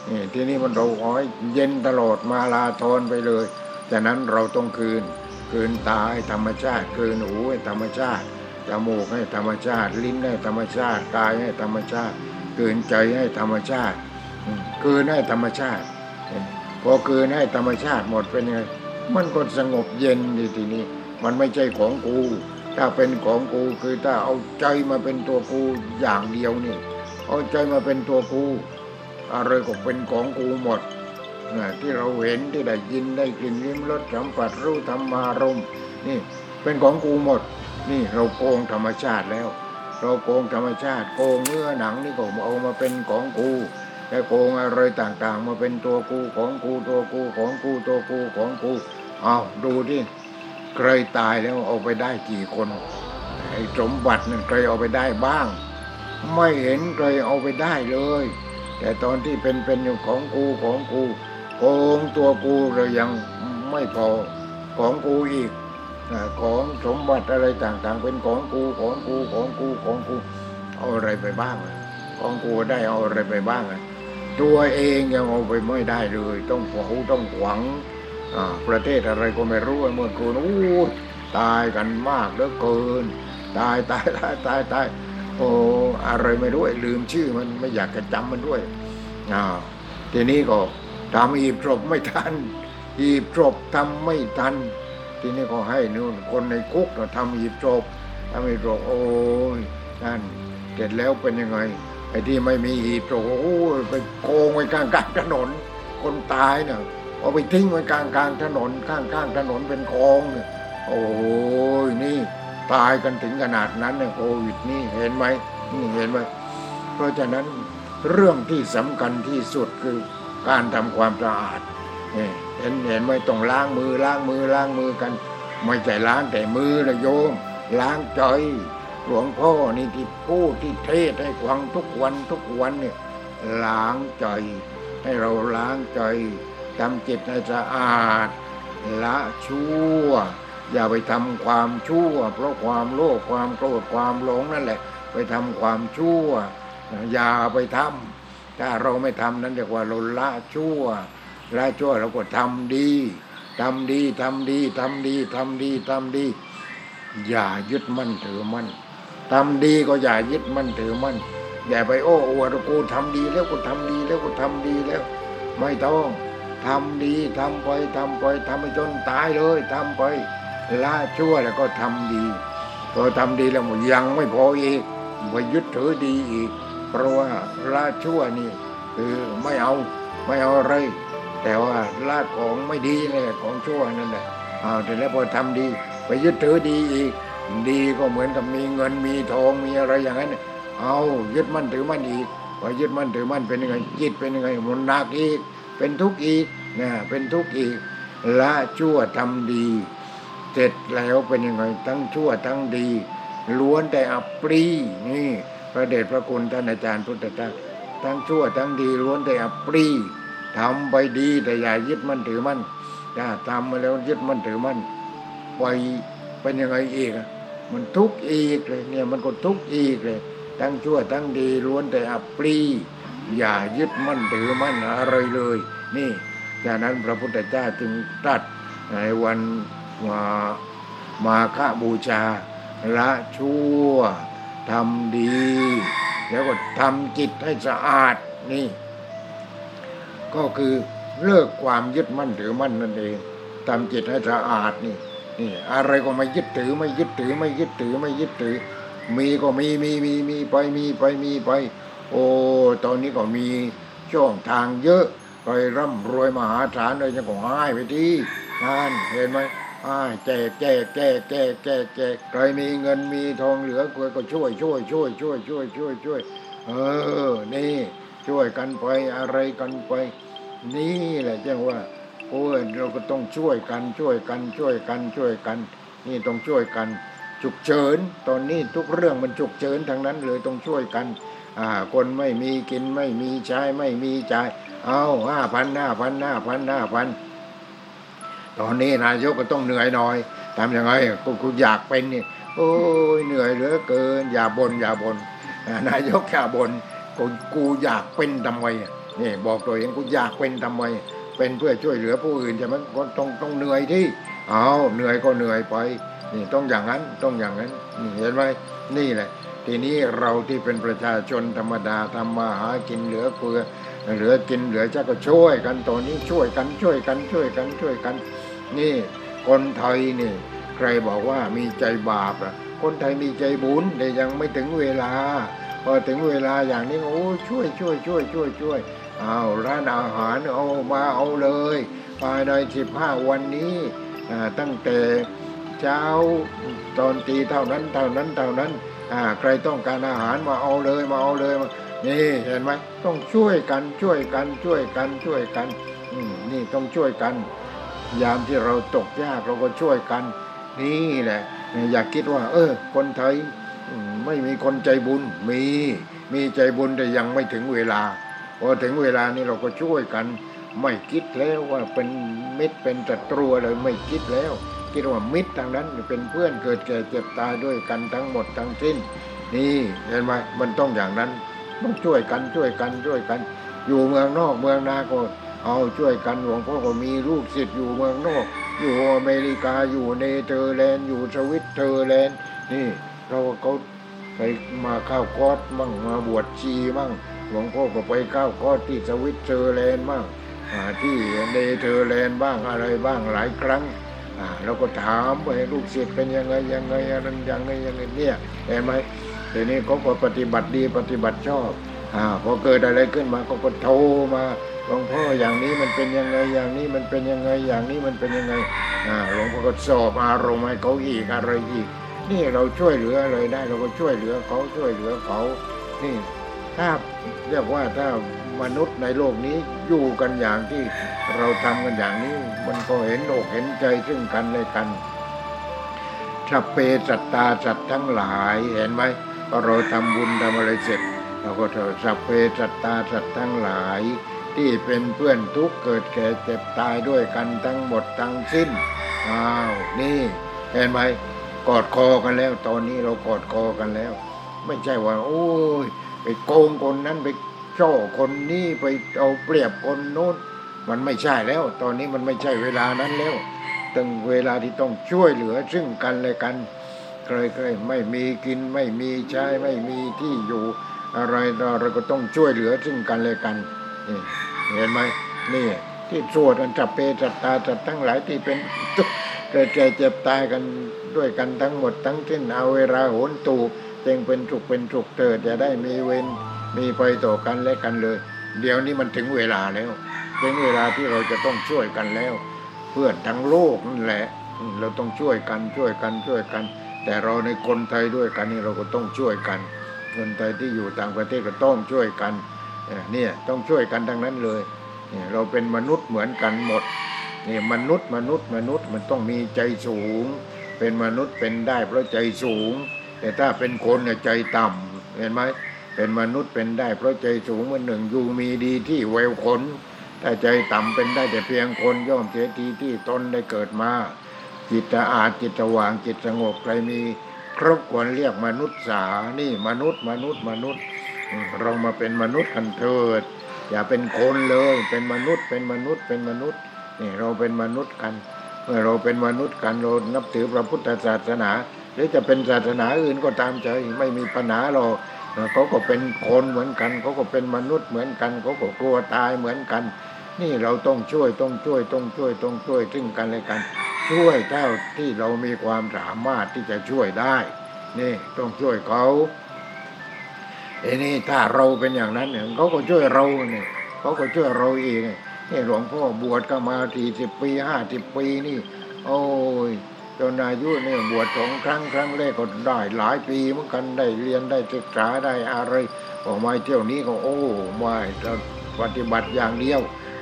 นี่ทีนี้มันเราอ้อยเย็นตลอดมาลาทอนไปเลยฉะนั้นเราต้องคืน คืนตาให้ธรรมชาติคืนหูให้ธรรมชาติจมูกให้ธรรมชาติ ลิ้นให้ธรรมชาติกายให้ธรรมชาติ คืนใจให้ธรรมชาติ คืนให้ธรรมชาติพอคืนให้ธรรมชาติหมดเป็นไงมันก็สงบเย็นดีทีนี้ มันไม่ใช่ของกู ถ้าเป็นของกูคือถ้าเอาใจมาเป็นตัวกูอย่างเดียวนี่ เอาใจมาเป็นตัวกู อะไรก็เป็นของกูหมดนะที่เราเห็นที่ได้ยินได้กลิ่นลิ้มรสสัมผัสรู้ธรรมารมนี่เป็นของกูหมด นี่เราโกงธรรมชาติแล้ว เราโกงธรรมชาติ โกงเนื้อหนังนี่ก็เอามาเป็นของกูแต่โกงอะไรต่างๆ มาเป็นตัวกูของกูตัวกูของกูตัวกูของกูเอาดูที่ ใครตายแล้วเอาไปได้กี่คนไอ้สมบัตินั่นใครเอาไปได้บ้าง ไม่เห็นใครเอาไปได้เลย แต่ตอนที่เป็นเป็นอยู่ของกูของกูโกงตัวกูเลยยังไม่พอของกูอีกของสมบัติอะไรต่างๆ เป็นของกูของกูของกูของกูเอาอะไรไปบ้างของกูได้เอาอะไรไปบ้างตัวเองยังเอาไปไม่ได้เลย ต้องหวงต้องหวังอ่า ประเทศอะไรก็ไม่รู้เมื่อคืนอู้ตายกันมากเหลือเกิน ตายตายตายตายตายโอ้อะไรไม่รู้ลืมชื่อมันไม่อยากจะจำมันด้วยอ่าทีนี้ก็ทำอีบศพไม่ทัน อีบศพทำไม่ทัน ทีนี้ก็ให้นู่นคนในคุกเราทำอีบศพทำอีบศพโอ้ยนั่นเสร็จแล้วเป็นยังไงไอ้ที่ไม่มีอีบศพโอ้ยไปโกงไว้กลางกลางถนน คนตายเนี่ย เอาไปทิ้งไว้กลางกลางถนนข้างข้างถนนเป็นคลองเนี่ยโอ้ยนี่ตายกันถึงขนาดนั้นเนี่ยโควิดนี่เห็นไหมนี่เห็นไหมเพราะฉะนั้นเรื่องที่สำคัญที่สุดคือการทำความสะอาดเห็นเห็นไหมต้องล้างมือล้างมือล้างมือกัน ไม่ใช่ล้างแต่มือนะโยม ล้างใจหลวงพ่อนี่ที่พูดที่เทศให้ฟังทุกวันทุกวันเนี่ยล้างใจ ให้เราล้างใจ ทำจิตให้สะอาด ละชั่ว อย่าไปทำความชั่ว เพราะความโลภความโกรธความหลงนั่นแหละ ไปทำความชั่ว อย่าไปทำถ้าเราไม่ทำนั้นเรียกว่าเราละชั่วละชั่วเราก็ทำดีทำดีทำดีทำดีทำดีทำดี อย่ายึดมั่นถือมั่นทำดีก็อย่ายึดมั่นถือมั่นอย่าไปโอ้อวดกูทำดีแล้วกูทำดีแล้วกูทำดีแล้ว ไม่ต้อง ทำดีทำไปทำไปทำไปจนตายเลยทำไปละชั่วแล้วก็ทำดีพอทำดีแล้วมันยังไม่พออีกไปยึดถือดีอีก เพราะว่าละชั่วนี่คือไม่เอาไม่เอาอะไร แต่ว่าละของไม่ดีนี่นแหละของชั่วนั่นแหละเอาแต่แล้วพอทำดี ไปยึดถือดีอีก ดีก็เหมือนกับมีเงินมีทองมีอะไรอย่างนั้น เอายึดมั่นถือมั่นอีกพอยึดมั่นถือมั่นเป็นยังไงจิตเป็นยังไงมันหนักอีก เป็นทุกข์อีกนะเป็นทุกข์อีกละชั่วทำดี เสร็จแล้วเป็นยังไงทั้งชั่วทั้งดีล้วนแต่อัปรีนี่พระเดชพระคุณท่านอาจารย์พุทธทาสทั้งชั่วทั้งดีล้วนแต่อัปรีทำไปดีแต่อย่ายึดมั่นถือมั่นถ้าทำมาแล้วยึดมั่นถือมั่นไปเป็นยังไงอีกมันทุกข์อีกเลยเนี่ยมันก็ทุกข์อีกเลยทั้งชั่วทั้งดีล้วนแต่อัปรี อย่ายึดมั่นถือมั่นอะไรเลย นี่จากนั้นพระพุทธเจ้าจึงตรัสในวันมามาฆบูชาละชั่วทำดี แล้วก็ทำจิตให้สะอาดนี่ ก็คือเลิกความยึดมั่นถือมั่นนั่นเองทำจิตให้สะอาดนี่นี่อะไรก็ไม่ยึดถือไม่ยึดถือไม่ยึดถือไม่ยึดถือ มีก็มีมีมีมีไปมีไปมีไป โอ้ตอนนี้ก็มีช่องทางเยอะไปร่ำรวยมหาศาลเลยจะก็ให้ไปที่นั่นเห็นไหมให้แจกแจกแจกแจกแจกแจกใครมีเงินมีทองเหลือก็ช่วยช่วยช่วยช่วยช่วยช่วยช่วยเออ นี่ ช่วยกันไปอะไรกันไป นี่แหละจังว่าโอ้ยเราก็ต้องช่วยกันช่วยกันช่วยกันช่วยกัน นี่ต้องช่วยกัน ฉุกเฉิน ตอนนี้ทุกเรื่องมันฉุกเฉินทั้งนั้นเลยต้องช่วยกัน คนไม่มีกินไม่มีใช้ไม่มีจ่าย เอาห้าพันห้าพันห้าพันห้าพันตอนนี้นายกก็ต้องเหนื่อยหน่อยทำยังไงกูกูอยากเป็นนี่โอ้ยเหนื่อยเหลือเกิน อย่าบน่นอย่าบน่นนายกอย่าบน่นกูกูอยากเป็นทำไมนี่บอกตัวเองกูอยากเป็นทำไมเป็นเพื่อช่วยเหลือผู้อื่นใช่ไหมก็ต้องต้องเหนื่อยที่เอาเหนื่อยก็เหนื่อยไป นี่ต้องอย่างนั้นต้องอย่างนั้นนี่เห็นไหมนี่แหละ ทีนี้เราที่เป็นประชาชนธรรมดาทำมาหากินเหลือเฟือเหลือกินเหลือจะก็ช่วยกันตอนนี้ช่วยกันช่วยกันช่วยกันช่วยกัน นี่คนไทยนี่ ใครบอกว่ามีใจบาปอะคนไทยมีใจบุญแต่ยังไม่ถึงเวลา พอถึงเวลาอย่างนี้โอ้ช่วยช่วยช่วยช่วยช่วยเอาร้านอาหารเอามาเอาเลยภายในสิบห้าวันนี้ตั้งแต่เช้าตอนตีเท่านั้นเท่านั้นเท่านั้น ใครต้องการอาหารมาเอาเลยมาเอาเลยมานี่เห็นไหมต้องช่วยกันช่วยกันช่วยกันช่วยกันนี่ต้องช่วยกัน ยามที่เราตกยากเราก็ช่วยกัน นี่แหละ อย่าคิดว่า เออ คนไทยไม่มีคนใจบุญมีมีใจบุญแต่ยังไม่ถึงเวลาพอถึงเวลานี้เราก็ช่วยกัน ไม่คิดแล้วว่าเป็นมิตรเป็นศัตรูอะไรไม่คิดแล้ว คิดว่ามิตรทางนั้นเป็นเพื่อนเกิดแก่เจ็บตายด้วยกันทั้งหมดทั้งสิ้น นี่เห็นไหมมันต้องอย่างนั้นต้องช่วยกันช่วยกันช่วยกัน อยู่เมืองนอกเมืองนาก็เอาช่วยกันหลวงพ่อก็มีลูกศิษย์อยู่เมืองนอก อยู่อเมริกาอยู่เนเธอร์แลนด์อยู่สวิตเซอร์แลนด์นี่เราเขาไปมาเข้าคอร์สมั่งมาบวชชีมั่งหลวงพ่อก็ไปเข้าคอร์สที่สวิตเซอร์แลนด์มั่งที่เนเธอร์แลนด์บ้างอะไรบ้างหลายครั้ง เราก็ถามไปลูกศิษย์เป็นยังไงยังไงอะไรยังไงยังไงเนี่ยเห็นไหมทีนี้เขาก็ปฏิบัติดีปฏิบัติชอบอ่าพอเกิดอะไรขึ้นมาเขาก็โทรมาหลวงพ่ออย่างนี้มันเป็นยังไงอย่างนี้มันเป็นยังไงอย่างนี้มันเป็นยังไงอ่าหลวงพ่อก็สอบอารมณ์ให้เขาอีกอะไรอีก นี่เราช่วยเหลืออะไรได้เราก็ช่วยเหลือเขาช่วยเหลือเขานี่ถ้าเรียกว่าถ้า มนุษย์ในโลกนี้อยู่กันอย่างที่เราทำกันอย่างนี้ มันก็เห็นอกเห็นใจซึ่งกันและกันสัพเพสัตตาสัตว์ทั้งหลายเห็นไหมพอเราทำบุญทำอะไรเสร็จเราก็เถอะสัพเพสัตตาสัตว์ทั้งหลาย ที่เป็นเพื่อนทุกเกิดแก่เจ็บตายด้วยกันทั้งหมดทั้งสิ้นอ้าวนี่เห็นไหมกอดคอกันแล้ว ตอนนี้เรากอดคอกันแล้ว ไม่ใช่ว่า โอ้ยไปโกงคนนั้นไป ช่อคนนี้ไปเอาเปรียบคนโน้นมันไม่ใช่แล้ว ตอนนี้มันไม่ใช่เวลานั้นแล้วตึงเวลาที่ต้องช่วยเหลือซึ่งกันและกันเคยเคยไม่มีกินไม่มีใช้ไม่มีที่อยู่อะไรเราก็ต้องช่วยเหลือซึ่งกันและกันนี่เห็นไหมนี่ที่สวดกันจับเปจัตตาจัดทั้งหลายที่เป็นเกิดแก่เจ็บตายกันด้วยกันทั้งหมดทั้งสิ้นเอาเวลาโหนตูเจงเป็นสุขเป็นสุขเถิดจะได้มีเวร มีไปต่อกันและกันเลย เดี๋ยวนี้มันถึงเวลาแล้วถึงเวลาที่เราจะต้องช่วยกันแล้ว เพื่อนทั้งโลกนั่นแหละ เราต้องช่วยกันช่วยกันช่วยกัน แต่เราในคนไทยด้วยกันนี่เราก็ต้องช่วยกัน คนไทยที่อยู่ต่างประเทศก็ต้องช่วยกันเนี่ยต้องช่วยกันทั้งนั้นเลยเราเป็นมนุษย์เหมือนกันหมดนี่มนุษย์มนุษย์มนุษย์มันต้องมีใจสูง เป็นมนุษย์เป็นได้เพราะใจสูง แต่ถ้าเป็นคนเนี่ยใจต่ำเห็นไหม เป็นมนุษย์เป็นได้เพราะใจสูงมันหนึ่งอยู่มีดีที่แววขนถ้าใจต่ำเป็นได้แต่เพียงคนย่อมเสียทีที่ตนได้เกิดมา จิตสะอาดจิตว่างจิตสงบใครมี ครบควรเรียกมนุษย์สานี่มนุษย์มนุษย์มนุษย์ เรามาเป็นมนุษย์กันเถิด อย่าเป็นคนเลยเป็นมนุษย์เป็นมนุษย์เป็นมนุษย์นี่เราเป็นมนุษย์กัน เมื่อเราเป็นมนุษย์กันเรานับถือพระพุทธศาสนา หรือจะเป็นศาสนาอื่นก็ตามใจไม่มีปัญหาหรอก เขาก็เป็นคนเหมือนกัน เขาก็เป็นมนุษย์เหมือนกัน เขาก็กลัวตายเหมือนกัน นี่เราต้องช่วยต้องช่วยต้องช่วยต้องช่วยซึ่งกันและกัน ช่วยเท่าที่เรามีความสามารถที่จะช่วยได้ นี่ต้องช่วยเขาไอ้นี่ถ้าเราเป็นอย่างนั้นเนี่ยเขาก็ช่วยเราเนี่ยเขาก็ช่วยเราเองนี่หลวงพ่อบวชก็มาสี่สิบปีห้าสิบปีนี่ โอ้ย จนอายุเนี่ยบวชสองครั้งครั้งแรกก็ได้หลายปีเหมือนกันได้เรียนได้ศึกษาได้อะไรออกมาเที่ยวนี้ก็โอ้ไม่ปฏิบัติอย่างเดียว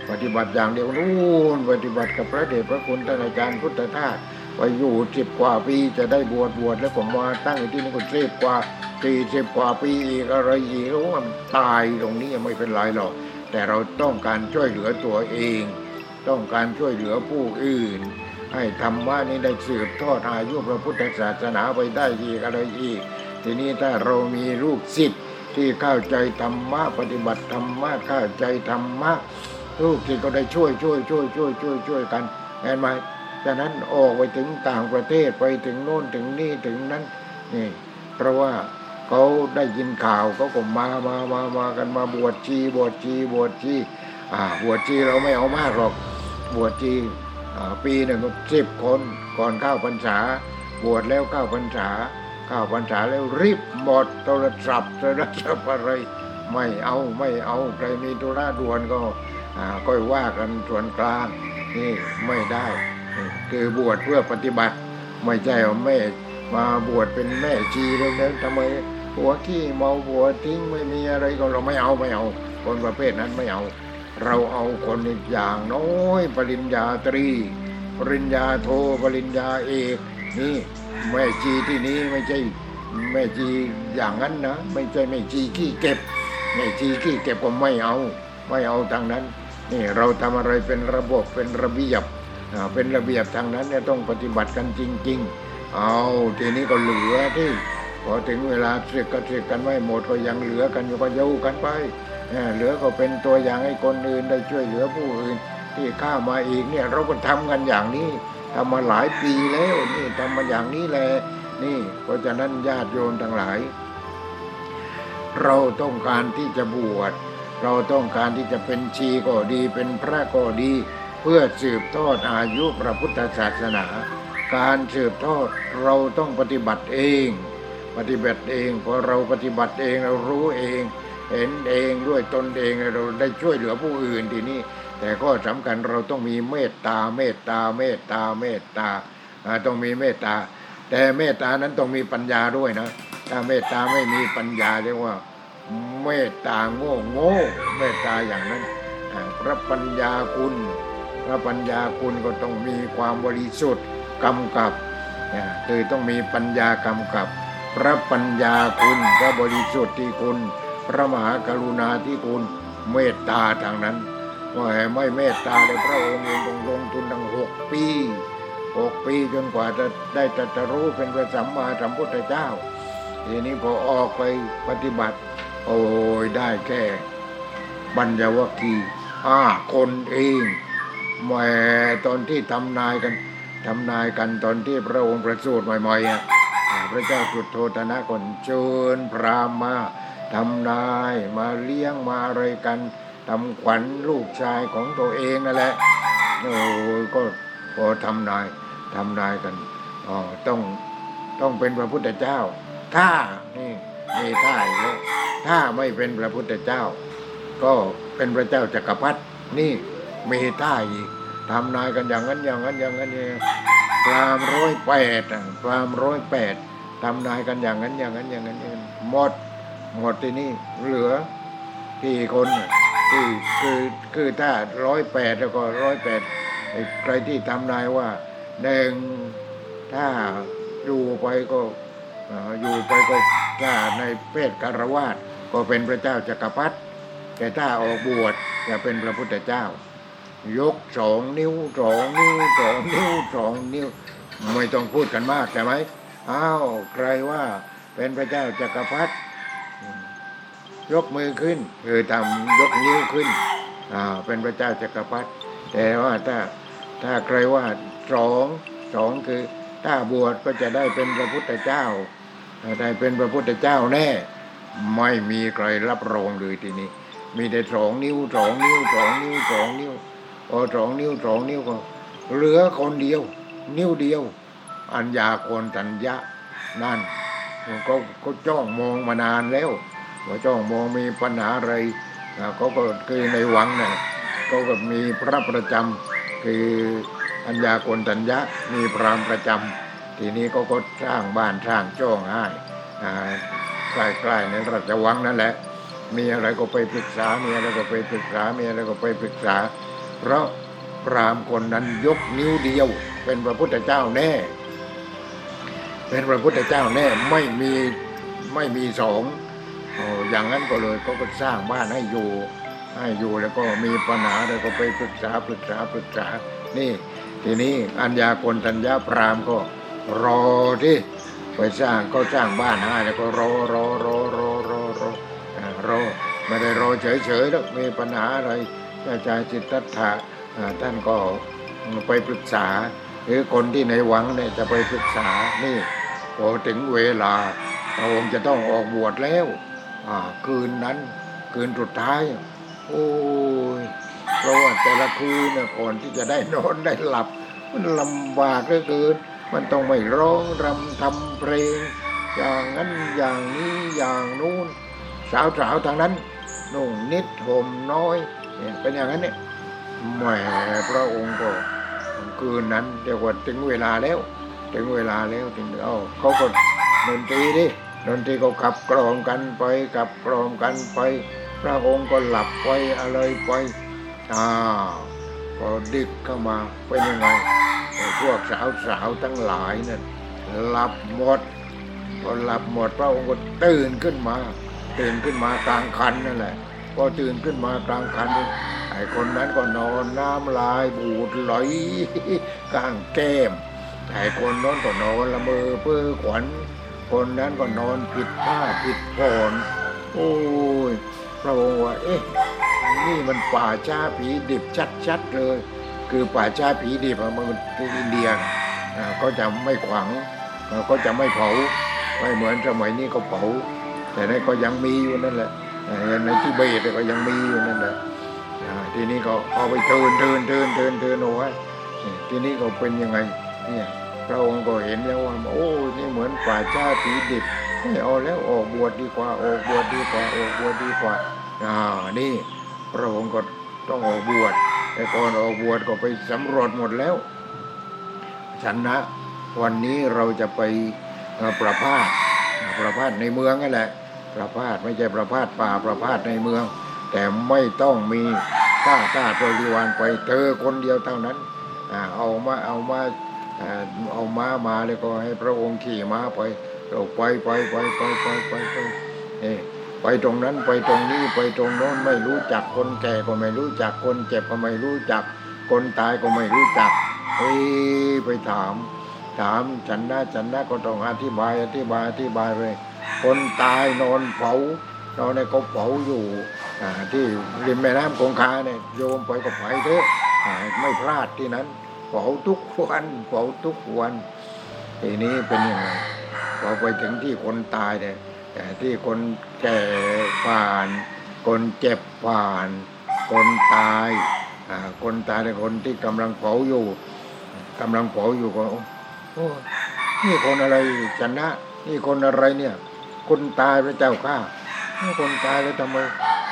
ปฏิบัติอย่างเดียวนู่นปฏิบัติกับพระเดชพระคุณท่านอาจารย์พุทธทาสไปอยู่สิบกว่าปีจะได้บวชบวชแล้วก็มาตั้งอยู่ที่นี่ก็สิบกว่าสี่สิบกว่าปีอีกอะไรอีกโอ้มันตายตรงนี้ไม่เป็นไรหรอกแต่เราต้องการช่วยเหลือตัวเอง ต้องการช่วยเหลือผู้อื่น ให้ธรรมะนี้ได้สืบทอดอายุพระพุทธศาสนาไปได้อีกอะไรอีก ทีนี้ถ้าเรามีลูกศิษย์ที่เข้าใจธรรมะปฏิบัติธรรมะเข้าใจธรรมะลูกศิษย์ก็ได้ช่วยช่วยช่วยช่วยช่วยช่วยกันเห็นไหมฉะนั้นออกไปถึงต่างประเทศไปถึงโน่นถึงนี่ถึงนั้นนี่เพราะว่าเขาได้ยินข่าวเขาก็มามามามากันมาบวชชีบวชชีบวชชีอ่าบวชชีเราไม่เอามากหรอกบวชชี ปีหนึ่งสิบคนก่อนเข้าพรรษา บวชแล้วเข้าพรรษาเข้าพรรษาแล้วรีบหมดโทรศัพท์โทรศัพท์อะไร ไม่เอาไม่เอาใครมีธุระด่วนก็อ่าก็ว่ากันส่วนกลางนี่ไม่ได้คือบวชเพื่อปฏิบัติ ไม่ใช่ว่าแม่มาบวชเป็นแม่ชีแล้วนะทำไมหัวขี้เมาหัวทิ้งไม่มีอะไรก็เราไม่เอาไม่เอา คนประเภทนั้นไม่เอา เราเอาคนอีกอย่างน้อยปริญญาตรี ปริญญาโทปริญญาเอก นี่แม่ชีที่นี้ไม่ใช่แม่ชีอย่างนั้นนะ ไม่ใช่แม่ชีขี้เก็บแม่ชีขี้เก็บก็ไม่เอา ไม่เอาทางนั้นนี่เราทำอะไรเป็นระบบเป็นระเบียบเป็นระเบียบทางนั้นเนี่ยต้องปฏิบัติกันจริง ๆ เอาทีนี้ก็เหลือที่พอถึงเวลาเสกก็เสกกันไม่หมดก็ยังเหลือกันอยู่ก็อยูกันไป เหลือก็เป็นตัวอย่างให้คนอื่นได้ช่วยเหลือผู้อื่น ที่ข้ามาอีกเนี่ยเราก็ทำกันอย่างนี้ทำมาหลายปีแล้วนี่ทำมาอย่างนี้แหละนี่ เพราะฉะนั้นญาติโยมทั้งหลาย เราต้องการที่จะบวช เราต้องการที่จะเป็นชีก็ดี เป็นพระก็ดี เพื่อสืบทอดอายุพระพุทธศาสนา การสืบทอดเราต้องปฏิบัติเอง ปฏิบัติเองพอเราปฏิบัติเองเรารู้เอง เห็นเองด้วยตนเองเราได้ช่วยเหลือผู้อื่นทีนี้ แต่ก็สำคัญเราต้องมีเมตตาเมตตาเมตตาเมตตาต้องมีเมตตา แต่เมตตานั้นต้องมีปัญญาด้วยนะ ถ้าเมตตาไม่มีปัญญาเรียกว่าเมตตาโง่โง่เมตตาอย่างนั้นพระปัญญาคุณพระปัญญาคุณก็ต้องมีความบริสุทธิ์กำกับคือต้องมีปัญญากำกับ พระปัญญาคุณพระบริสุทธิ์ที่คุณ พระมหากรุณาที่คุณเมตตาทางนั้นว่าไม่เมตตาเลยพระองค์เองต้องลงทุนทั้งหกปีหกปีจนกว่าจะได้ตรัสรู้เป็นพระสัมมาสัมพุทธเจ้าทีนี้พอออกไปปฏิบัติ โอ้ยได้แค่บัญญวัคคีย์ห้าคนเองแหมตอนที่ทำนายกันทำนายกันตอนที่พระองค์ประสูติใหม่ๆอะพระเจ้าสุดโทธนะก่อนเชิญพราหมา ทำนายมาเลี้ยงมาอะไรกันทำขวัญลูกชายของตัวเองนั่นแหละโอ้ยก็พอทำนายทำนายกันอ๋อต้องต้องเป็นพระพุทธเจ้า ถ้านี่มีท่าอีกแล้วถ้าไม่เป็นพระพุทธเจ้า ก็เป็นพระเจ้าจักรพรรดินี่มีท่าอีกทำนายกันอย่างนั้นอย่างนั้นอย่างนั้นอย่างนั้นพรามร้อยแปดอะพรามร้อยแปดทำนายกันอย่างนั้นอย่างนั้นอย่างนั้นอย่างนั้นหมด หมดที่นี่เหลือกี่คนน่ะคือคือคือถ้าร้อยแปดแล้วก็ร้อยแปดใครที่ทำนายว่าหนึ่งถ้าอยู่ไปก็เอ่ออยู่ไปก็ถ้าในเพศคารวาสก็เป็นพระเจ้าจักรพรรดิแต่ถ้าออกบวชจะเป็นพระพุทธเจ้า ยกสองนิ้วสองนิ้วสองนิ้วสองนิ้ว ไม่ต้องพูดกันมากใช่ไหมอ้าวใครว่าเป็นพระเจ้าจักรพรรดิ ยกมือขึ้น คือทำยกนิ้วขึ้นอ่าเป็นพระเจ้าจักรพรรดิแต่ว่าถ้าถ้าใครว่าสองสองคือถ้าบวชก็จะได้เป็นพระพุทธเจ้าได้เป็นพระพุทธเจ้าแน่ ไม่มีใครรับรองเลยทีนี้ มีแต่สองนิ้วสองนิ้วสองนิ้วสองนิ้วพอสองนิ้วสองนิ้วก็เหลือคนเดียว นิ้วเดียว อัญญาโกนตัญญะนั่นก็จ้องมองมานานแล้ว ว่าจ้องมองมีปัญหาอะไรเขาก็คือในวังน่ะเขาก็มีพระประจำคืออัญญาโกนตัญญะมีพรามประจำทีนี้ก็ก็สร้างบ้านสร้างจ้องให้ใกล้ๆในราชวังนั่นแหละ มีอะไรก็ไปปรึกษา มีอะไรก็ไปปรึกษา มีอะไรก็ไปปรึกษา เพราะพรามคนนั้นยกนิ้วเดียว เป็นพระพุทธเจ้าแน่ เป็นพระพุทธเจ้าแน่ไม่มีไม่มีสอง อย่างนั้นก็เลยก็ก็สร้างบ้านให้อยู่ให้อยู่แล้วก็มีปัญหาแล้วก็ไปปรึกษาปรึกษาปรึกษา นี่ ทีนี้อัญญากลตัญญาพรามก็รอที่ไปสร้างก็สร้างบ้านให้แล้วก็รอรอรอรอรอรอรอไม่ได้รอเฉยๆแล้วมีปัญหาอะไรอาจารย์จิตตัตถะอ่าท่านก็ไปปรึกษา หรือคนที่ในวังเนี่ยจะไปปรึกษานี่พอถึงเวลาพระองค์จะต้องออกบวชแล้ว คืนนั้น คืนสุดท้าย โอ้ยเพราะว่าแต่ละคืนก่อนที่จะได้นอนได้หลับ มันลำบากเหลือเกิน มันต้องไม่ร้องรำทำเพลง อย่างนั้นอย่างนี้อย่างนู้น สาวๆทางนั้นนุ่งนิดห่มน้อยเนี่ยเป็นอย่างนั้นเนี่ยแหมพระองค์ก็คืนนั้นเรียกว่าถึงเวลาแล้ว ถึงเวลาแล้วถึงเอาเขาก็ดนตรีดิ ดนตรีก็ขับกล่อมกันไปขับกล่อมกันไป พระองค์ก็หลับไปอะไรไปอ้าวพอดึกเข้ามาเป็นยังไงพวกสาวสาวทั้งหลายนั่นหลับหมดพอหลับหมดพระองค์ก็ตื่นขึ้นมา ตื่นขึ้นมากลางคันนั่นแหละพอตื่นขึ้นมากลางคันไอ้คนนั้นก็นอนน้ำลายบูดไหลกลางแก้มไอ้คนโน้นก็นอนละเมอเพ้อขวัญ คนนั้นก็นอนผิดผ้าผิดผ่อนโอ้ยพระองค์ว่าเอ๊ะนี่มันป่าช้าผีดิบชัดๆเลย คือป่าช้าผีดิบอะมันที่อินเดียนะอ่าก็จะไม่ขวางอ่าก็จะไม่เผาไม่เหมือนสมัยนี้ก็เผา แต่นั่นก็ยังมีอยู่นั่นแหละในที่เบตก็ยังมีอยู่นั่นแหละทีนี้ก็เอาไปเทินเทินเทินเทินเทินเอาไว้ทีนี้ก็เป็นยังไงเนี่ย พระองค์ก็เห็นแล้วว่าโอ้นี่เหมือนป่าชาผีดิบไม่เอาแล้วออกบวชดีกว่าออกบวชดีกว่าออกบวชดีกว่าอ่านี่ พระองค์ก็ต้องออกบวชแต่ก่อนออกบวชก็ไปสำรวจหมดแล้วฉันนะ วันนี้เราจะไปประพาสประพาสในเมืองนั่นแหละ ประพาสไม่ใช่ประพาสป่าประพาสในเมือง แต่ไม่ต้องมีข้าทาสบริวารไปเธอคนเดียวเท่านั้นอ่าเอามาเอามา เอาม้ามาแล้วก็ให้พระองค์ขี่ม้าไปเราไปไปไปไปไปไปไปไปตรงนั้นไปตรงนี้ไปตรงโน้นไม่รู้จักคนแก่ก็ไม่รู้จักคนเจ็บก็ไม่รู้จัก คนตายก็ไม่รู้จักเฮ้ไปถาม ถามฉันนะฉันนะก็ต้องอธิบายอธิบายอธิบายเลย คนตายนอนเผานอนในก็เผาอยู่ที่ริมแม่น้ำคงคาเนี่ยโยมไปก็ไปเถอะไม่พลาดที่นั้น เผาทุกวันเผาทุกวันทีนี้เป็นยังไงพอไปถึงที่คนตายเนี่ยแต่ที่คนแก่ผ่าน คนเจ็บผ่าน คนตายอ่าคนตายในคนที่กำลังเผาอยู่กำลังเผาอยู่ก็โอ้ยนี่คนอะไรจันนะ นี่คนอะไรเนี่ย คนตายพระเจ้าข้านี่คนตายแล้วทำไม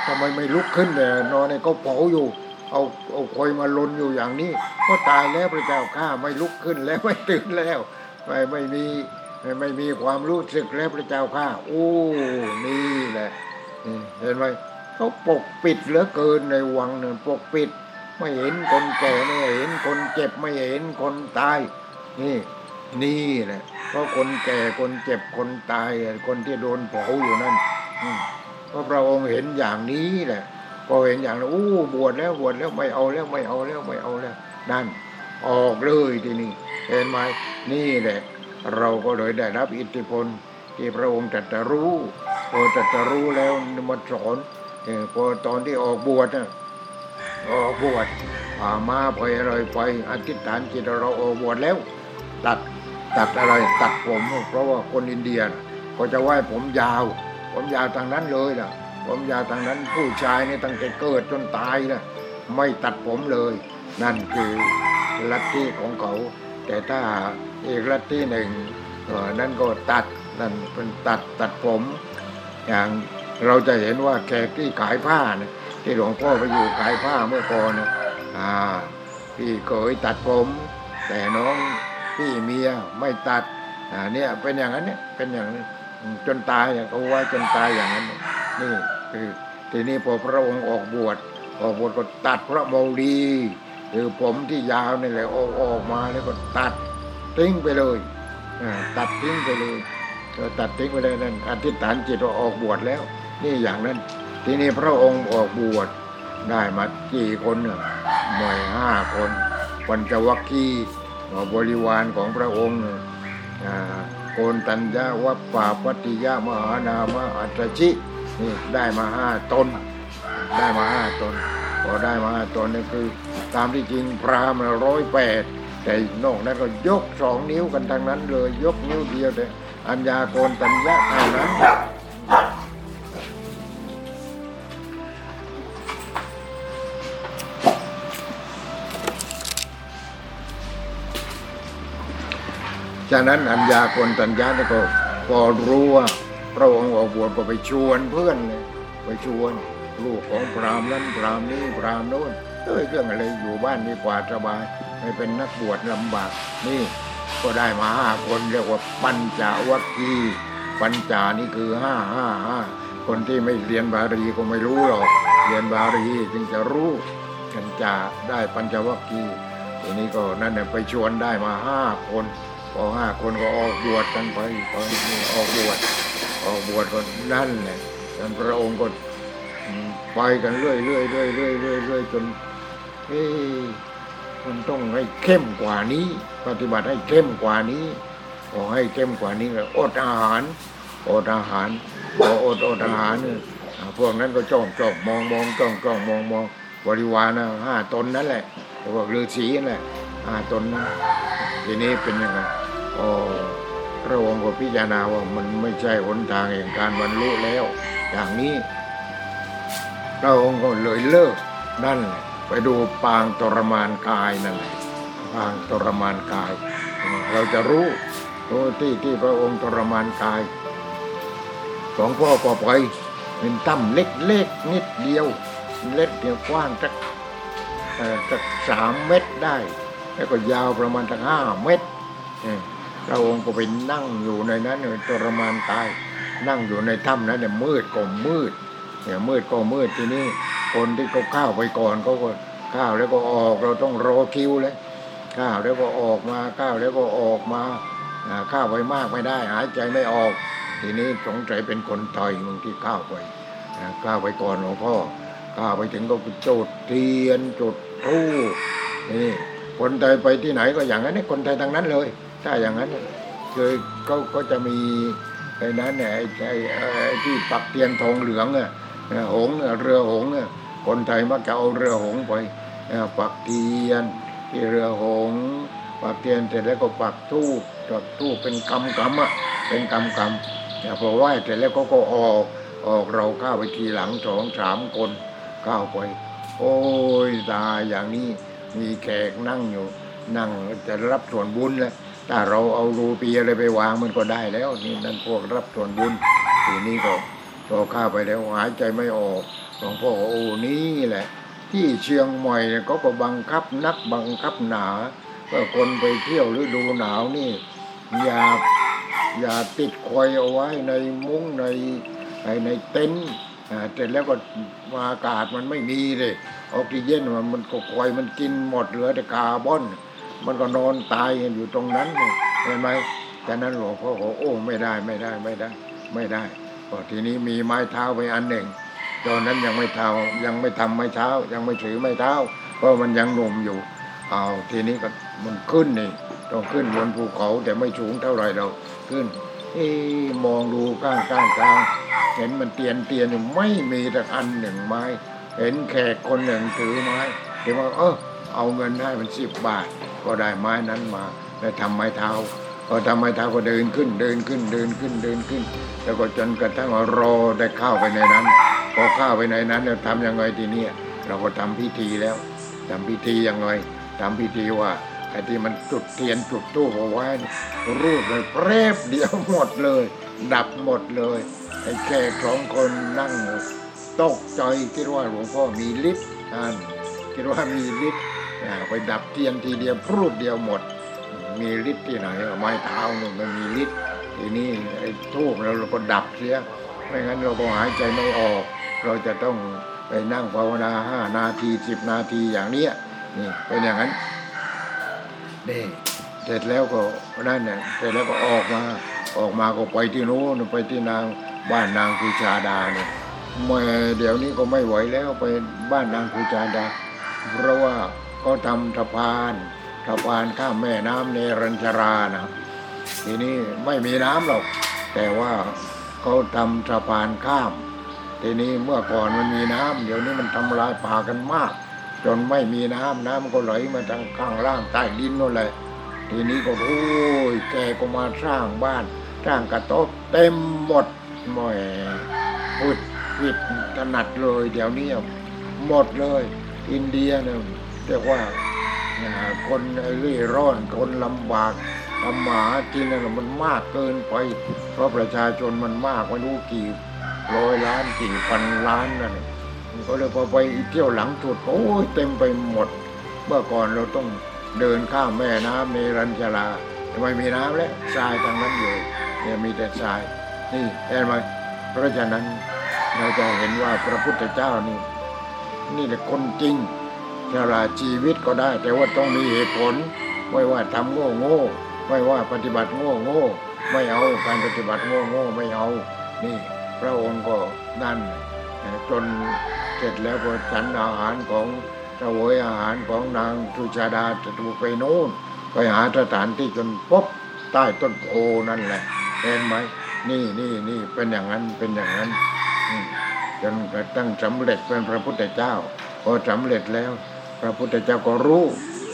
ทำไมไม่ลุกขึ้นเลยนอนในก็เผาอยู่ เอาเอาคอยมาลนอยู่อย่างนี้ ก็ตายแล้วพระเจ้าข้าไม่ลุกขึ้นแล้วไม่ตื่นแล้ว ไม่ไม่มีไม่ไม่มีความรู้สึกแล้วพระเจ้าข้าโอ้นี่แหละเห็นไหมเขาปกปิดเหลือเกินในวังเนี่ยปกปิด ไม่เห็นคนแก่ไม่เห็นคนเจ็บไม่เห็นคนตาย นี่ นี่แหละเพราะคนแก่คนเจ็บคนตายคนที่โดนเผาอยู่นั่นอืมเพราะพระองค์เห็นอย่างนี้แหละ อเห็นอย่างนั้นอู้บวชแล้วบวชแล้วไม่เอาแล้วไม่เอาแล้วไม่เอาแล้วนั่นออกเลยทีนี้เห็นไหมนี่แหละ เราก็เลยได้รับอิทธิพล ที่พระองค์ตรัสรู้พอตรัสรู้แล้วมาสอนพอตอนที่ออกบวชนะออกบวชผ่ามาไปอะไรไปอธิษฐานจิตเราออกบวชแล้ว ตัดตัดอะไรตัดผม เพราะว่าคนอินเดียน่ะเขาจะไหว้ผมยาว ผมยาวทางนั้นเลยล่ะ ผมยาวทางนั้นผู้ชายนี่ตั้งแต่เกิดจนตายนะไม่ตัดผมเลย นั่นคือลัทธิของเขา แต่ถ้าอีกลัทธิหนึ่งนั่นก็ตัดนั่นเป็นตัดตัดผม อย่างเราจะเห็นว่าแขกที่ขายผ้าเนี่ยที่หลวงพ่อไปอยู่ขายผ้าเมื่อก่อนนะอ่าพี่เคยตัดผม แต่น้องพี่เมียไม่ตัดอ่าเนี่ยเป็นอย่างนั้นเนี่ยเป็นอย่างนี้จนตายอะเขาว่าจนตายอย่างนั้น นี่คือทีนี้พอพระองค์ออกบวชออกบวชก็ตัดพระโมลีคือผมที่ยาวนี่แหละออกออกมาแล้วก็ตัดทิ้งไปเลยตัดทิ้งไปเลยตัดทิ้งไปเลยนั่นอธิษฐานจิตว่าออกบวชแล้ว นี่อย่างนั้น ทีนี้พระองค์ออกบวชได้มากี่คนเนี่ยหน่วยห้าคนปัญจวัคคีย์บริวารของพระองค์เนี่ยอ่าโกนตัญญาวัปปาปฏิยามหานามอัตรชิ นี่ได้มาห้าตน ได้มาห้าตน พอได้มาห้าตนนี่คือ ตามที่จริงพราหมณ์ร้อยแปดแต่นอกนั้นก็ยกสองนิ้วกันทางนั้นเลย ยกนิ้วเดียวแต่อัญญาโกนตัญญาเท่านั้นฉะนั้นอัญญาคนตัญญานี่ก็พอรู้ว่า พระองค์ออกบวชก็ไปชวนเพื่อนเลยไปชวนลูกของพรามนั้นพรามนี้พรามโน้นเอ้ยเรื่องอะไรอยู่บ้านดีกว่าสบาย ไม่เป็นนักบวชลำบากนี่ก็ได้มาห้าคนเรียกว่าปัญจวัคคีปัญจานี่คือห้าห้าห้าคนที่ไม่เรียนบาลีก็ไม่รู้หรอก เรียนบาลีจึงจะรู้ปัญจาได้ปัญจวัคคีทีนี้ก็นั่นเนี่ยไปชวนได้มาห้าคนพอห้าคนก็ออกบวชกันไปตอนนี้ออกบวช ออกบวชก็นั่นแหละท่านพระองค์ก็อืมไปกันเรื่อยเรื่อยเรื่อยเรื่อยเรื่อยเรื่อยจนเอ๊ะมันต้องให้เข้มกว่านี้ ปฏิบัติให้เข้มกว่านี้ขอให้เข้มกว่านี้เลยอดอาหารอดอาหารพออดอดอาหารเนี่ยพวกนั้นก็จ้องจ้องมองมองจ้องจ้องมองมองบริวารนะห้าตนนั่นแหละพวกฤาษีนั่นแหละห้าตนนะทีนี้เป็นยังไงอ๋อ พระองค์ก็พิจารณาว่ามันไม่ใช่หนทางแห่งการบรรลุแล้ว อย่างนี้ พระองค์ก็เลยเลิกนั่นแหละไปดูปางทรมานกายนั่นแหละปางทรมานกาย เราจะรู้รู้ที่ที่พระองค์ทรมานกายหลวงพ่อก็ไปเป็นถ้ำเล็กๆนิดเดียว เล็กเดียวกว้างสักเอ่สักสามเมตรได้ แล้วก็ยาวประมาณสักห้าเมตรเออ พระองค์ก็ไปนั่งอยู่ในนั้นเนี่ยทรมานตาย นั่งอยู่ในถ้ำนั้นเนี่ยมืดก็มืดเนี่ยมืดก็มืดทีนี้คนที่เขาข้าวไปก่อนเขาก็ข้าวแล้วก็ออกเราต้องรอคิวเลยข้าวแล้วก็ออกมาข้าวแล้วก็ออกมาข้าวไปมากไม่ได้ หายใจไม่ออก ทีนี้สงสัยเป็นคนไทยมึงที่ข้าวไปข้าวไปก่อนหลวงพ่อข้าวไปถึงก็ไปจุดเทียนจุดธูปนี่คนไทยไปที่ไหนก็อย่างนั้นเนี่ยคนไทยทั้งนั้นเลย ถ้าอย่างนั้นเคยคือเขาก็จะมีไอ้นั้นเนี่ยไอ้ไอ้ที่ปักเทียนทองเหลืองอะหงเรือหงคนไทยมักจะเอาเรือหงไปปักเทียนที่เรือหงปักเทียนเสร็จแล้วก็ปักทูบจุดทูบเป็นกำกำอะเป็นกำกำพอไหว้เสร็จแล้วก็ก็ออกออกเราเข้าไปทีหลังสองสามคนเข้าไป โอ้ยตาอย่างนี้มีแขกนั่งอยู่ นั่งจะรับส่วนบุญแล้ว ถ้าเราเอารูปีอะไรไปวางมันก็ได้แล้ว นี่นั่นพวกรับส่วนบุญทีนี้ก็พอข้าไปแล้วหายใจไม่ออกหลวงพ่อโอ้นี่แหละ ที่เชียงใหม่เขาก็บังคับนักบังคับหนาเมื่อคนไปเที่ยวฤดูหนาวนี่ อย่าอย่าติดคอยเอาไว้ในมุ้งในในเต็นท์อ่าเสร็จแล้วก็อากาศมันไม่มีเลยออกซิเจนมันมันก็คอยมันกินหมดเหลือแต่คาร์บอน มันก็นอนตายกันอยู่ตรงนั้นเห็นไหมแต่นั้นหลวงพ่อบอกโอ้ไม่ได้ไม่ได้ไม่ได้ ไม่ได้พอทีนี้มีไม้เท้าไปอันหนึ่งตอนนั้นยังไม่เท้ายังไม่ทำไม้เท้า ยังไม่ถือไม้เท้า เพราะมันยังหนุ่มอยู่ เอาทีนี้ก็มันขึ้นนี่ต้องขึ้นบนภูเขาแต่ไม่สูงเท่าไหร่เราขึ้นเอ๊ะมองดูข้างข้างกางเห็นมันเตียนเตียนอยู่ไม่มีแต่อันหนึ่งไม้ เห็นแขกคนหนึ่งถือไม้เดี๋ยวว่าเออเอาเงินให้มันสิบบาท ก็ได้ไม้นั้นมาได้วทำไม้เท้าพอทำไม้เท้าก็เดินขึ้นเดินขึ้นเดินขึ้นเดินขึ้น แล้วก็จนกระทั่งว่ารอได้เข้าไปในนั้นพอเข้าไปในนั้นเราทำยังไงทีเนี้ยเราก็ทำพิธีแล้วทำพิธียังไงทำพิธีว่าไอ้ที่มันจุดเทียนจุดตู้เอาไว้รูดเลยเปรบเดียวหมดเลย ดับหมดเลยไอ้แค่สองคนนั่งตกใจคิดว่าหลวงพ่อมีฤทธิ์อ่านคิดว่ามีฤทธิ์ ไปดับเทียนทีเดียวพรูดเดียวหมด มีฤทธิ์ที่ไหนไม้เท้าเนี่ยมันมีฤทธิ์ทีนี้ไอ้ทูบเราเราก็ดับเสียไม่งั้นเราก็หายใจไม่ออก เราจะต้องไปนั่งภาวนาห้านาทีสิบนาทีอย่างเนี้ยนี่เป็นอย่างนั้นนี่เสร็จแล้วก็นั่นเนี่ยเสร็จแล้วก็ออกมาออกมาก็ไปที่โน้นไปที่นางบ้านนางคุชาดาเนี่ยเมื่อเดี๋ยวนี้ก็ไม่ไหวแล้วไปบ้านนางคุชาดา เพราะว่า เขาทำสะพานสะพานข้ามแม่น้ำเนรัญชรานะทีนี้ไม่มีน้ำหรอก แต่ว่าเขาทำสะพานข้าม ทีนี้เมื่อก่อนมันมีน้ำเดี๋ยวนี้มันทำลายป่ากันมาก จนไม่มีน้ำน้ำก็ไหลมาทางข้างล่างใต้ดินนั่นแหละทีนี้ก็โอ้ยแกก็มาสร้างบ้านสร้างกระต๊อบเต็มหมดหม่พุดผิดถนัดเลย เดี๋ยวนี้หมดเลย อินเดียเนี่ย รียกว่าคนไอ้เร่ร่อนคนลำบากทำหมากินนั่นมันมากเกินไป เพราะประชาชนมันมากไม่รู้กี่ร้อยล้านกี่พันล้านนั่นก็เลยพอไปเที่ยวหลังสุดโอ้ยเต็มไปหมด เมื่อก่อนเราต้องเดินข้ามแม่น้ำในรัญชราทำไมมีน้ำแล้วทรายทางนั้นอยู่เนี่ยมีแต่ทรายนี่เห็นไหมเพราะฉะนั้นเราจะเห็นว่าพระพุทธเจ้านี่ นี่แหละคนจริง ชราชีวิตก็ได้ แต่ว่าต้องมีเหตุผล ไม่ว่าทำโง่โง่ไม่ว่าปฏิบัติโง่โง่ไม่เอาการปฏิบัติโง่โง่ไม่เอา นี่ พระองค์ก็นั่นจนเสร็จแล้วพอฉันอาหารของสวยอาหารของนางสุชาดาจะถูกไปโน่นไปหาสถานที่จนพบใต้ต้นโพนั่นแหละเห็นไหมนี่นี่นี่เป็นอย่างนั้นเป็นอย่างนั้นจนกระทั่งสำเร็จเป็นพระพุทธเจ้าพอสำเร็จแล้ว พระพุทธเจ้าก็รู้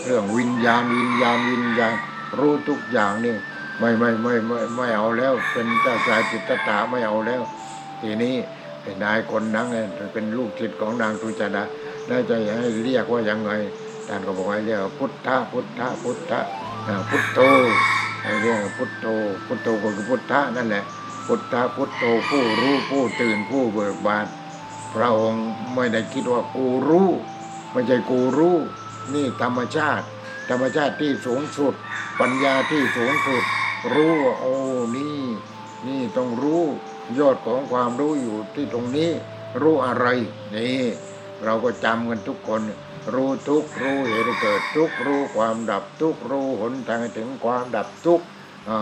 เรื่องวิญญาณวิญญาณวิญญาณรู้ทุกอย่างนี่ไม่ไม่ไม่ไม่ไม่เอาแล้ว เป็นเจ้าชายจิตตาไม่เอาแล้ว ทีนี้ไอ้นายคนนั้นเป็นลูกศิษย์ของนางทุจดาน่าจะให้เรียกว่ายังไงท่านก็บอกให้เรียกว่าพุทธะพุทธะพุทธะพุทโธให้เรียกพุทโธพุทโธก็คือพุทธะนั่นแหละ พุทธะพุทโธผู้รู้ผู้ตื่นผู้เบิกบานพระองค์ไม่ได้คิดว่ากูรู้ ไม่ใช่กูรู้ นี่ธรรมชาติ ธรรมชาติที่สูงสุด ปัญญาที่สูงสุด รู้ว่าโอ้นี่ นี่ต้องรู้ยอดของความรู้อยู่ที่ตรงนี้ รู้อะไร นี่ เราก็จำกันทุกคน รู้ทุกรู้เหตุเกิดทุกรู้ความดับทุกรู้หนทางถึงความดับทุกอ่า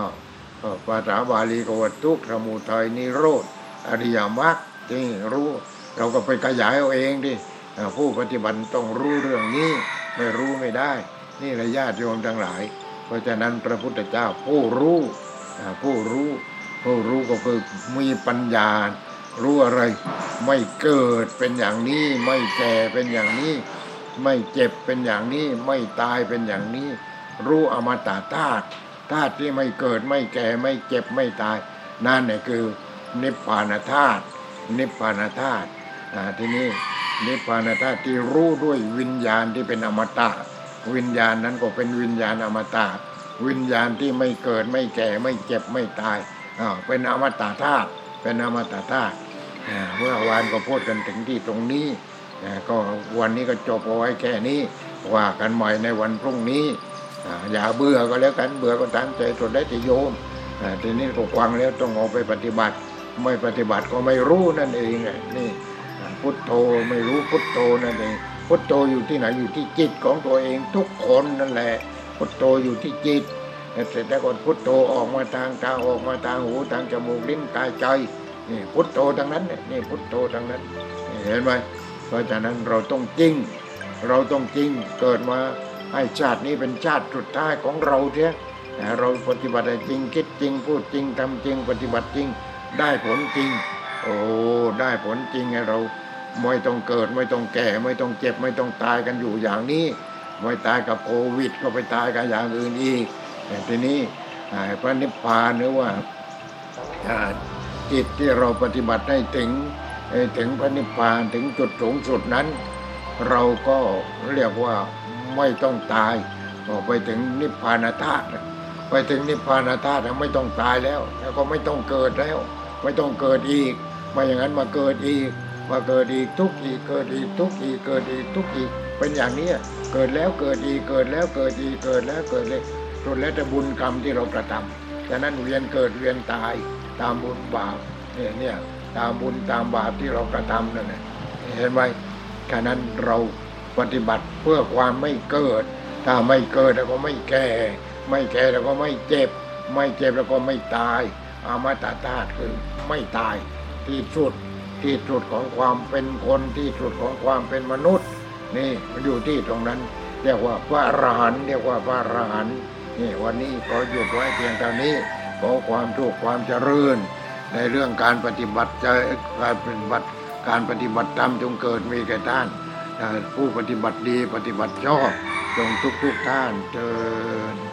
ภาษาบาลีก็ว่าทุกข์สมุทัยนิโรธอริยมรรคนี่รู้ เราก็ไปขยายเอาเองดิ ผู้ปฏิบัติต้องรู้เรื่องนี้ไม่รู้ไม่ได้ นี่ระญาติโยมทั้งหลาย เพราะฉะนั้นพระพุทธเจ้าผู้รู้ผู้รู้ผู้รู้ก็คือมีปัญญา รู้อะไร ไม่เกิดเป็นอย่างนี้ ไม่แก่เป็นอย่างนี้ ไม่เจ็บเป็นอย่างนี้ ไม่ตายเป็นอย่างนี้ รู้อมตะธาตุธาตุที่ไม่เกิดไม่แก่ไม่เจ็บไม่ตาย นั่นเนี่ยคือนิพพานธาตุนิพพานธาตุทีนี้ นิพพานธาตุที่รู้ด้วยวิญญาณที่เป็นอมตะ วิญญาณนั้นก็เป็นวิญญาณอมตะ วิญญาณที่ไม่เกิดไม่แก่ไม่เจ็บไม่ตายอ่าเป็นอมตะธาตุเป็นอมตะธาตุอ่าเมื่อวานก็พูดกันถึงที่ตรงนี้ก็วันนี้ก็จบเอาไว้แค่นี้ว่ากันใหม่ในวันพรุ่งนี้อย่าเบื่อก็แล้วกันเบื่อก็ตั้งใจสุดได้ที่โยมทีนี้ก็ฟังแล้วต้องเอาไปปฏิบัติ ไม่ปฏิบัติก็ไม่รู้นั่นเองนี่ พุทโธไม่รู้พุทโธนั่นเองพุทโธอยู่ที่ไหนอยู่ที่จิตของตัวเองทุกคนนั่นแหละ พุทโธอยู่ที่จิตเสร็จแล้วก็พุทโธออกมาทางตาออกมาทางหูทางจมูกลิ้นกายใจนี่พุทโธทั้งนั้นนี่พุทโธทั้งนั้นเห็นไหมเพราะฉะนั้นเราต้องจริง เราต้องจริงเกิดมาให้ชาตินี้เป็นชาติสุดท้ายของเราเถอะเราปฏิบัติจริงคิดจริงพูดจริงทำจริงปฏิบัติจริงได้ผลจริง โอ้ได้ผลจริงไงเรา ไม่ต้องเกิด ไม่ต้องแก่ ไม่ต้องเจ็บ ไม่ต้องตายกันอยู่อย่างนี้ไม่ตายกับโควิด ก็ไปตายกับอย่างอื่นอีกแต่ทีนี้พระนิพพานหรือว่าจิตที่เราปฏิบัติให้ถึงถึงพระนิพพานถึงจุดสูงสุดนั้น เราก็เรียกว่าไม่ต้องตายพอไปถึงนิพพานธาตุไปถึงนิพพานธาตุไม่ต้องตายแล้ว แล้วก็ไม่ต้องเกิดแล้ว ไม่ต้องเกิดอีก ไม่อย่างนั้นมาเกิดอีก มาเกิดอีกทุกอีกเกิดอีกทุกอีกเกิดอีกทุกอีกเป็นอย่างนี้เกิดแล้วเกิดอีกเกิดแล้วเกิดอีกเกิดแล้วเกิดเลยสุดแล้วแต่บุญกรรมที่เรากระทำฉะนั้นเวียนเกิดเวียนตายตามบุญบาปเนี่ยเนี่ยตามบุญตามบาปที่เรากระทำนั่นแหละเห็นไหมฉะนั้นเราปฏิบัติเพื่อความไม่เกิด ถ้าไม่เกิดแล้วก็ไม่แก่ ไม่แก่แล้วก็ไม่เจ็บ ไม่เจ็บแล้วก็ไม่ตาย อามาตาธาตุคือไม่ตายที่สุด ที่สุดของความเป็นคนที่สุดของความเป็นมนุษย์ นี่มันอยู่ที่ตรงนั้นเรียกว่าพระอรหันต์เรียกว่าพระอรหันต์นี่วันนี้ขอหยุดไว้เพียงเท่านี้ขอความทุกข์ความเจริญ ในเรื่องการปฏิบัติจการปฏิบัติการปฏิบัติธรรมจงเกิดมีแก่ท่านผู้ปฏิบัติดีปฏิบัติชอบจงทุกทุกท่านเจิญ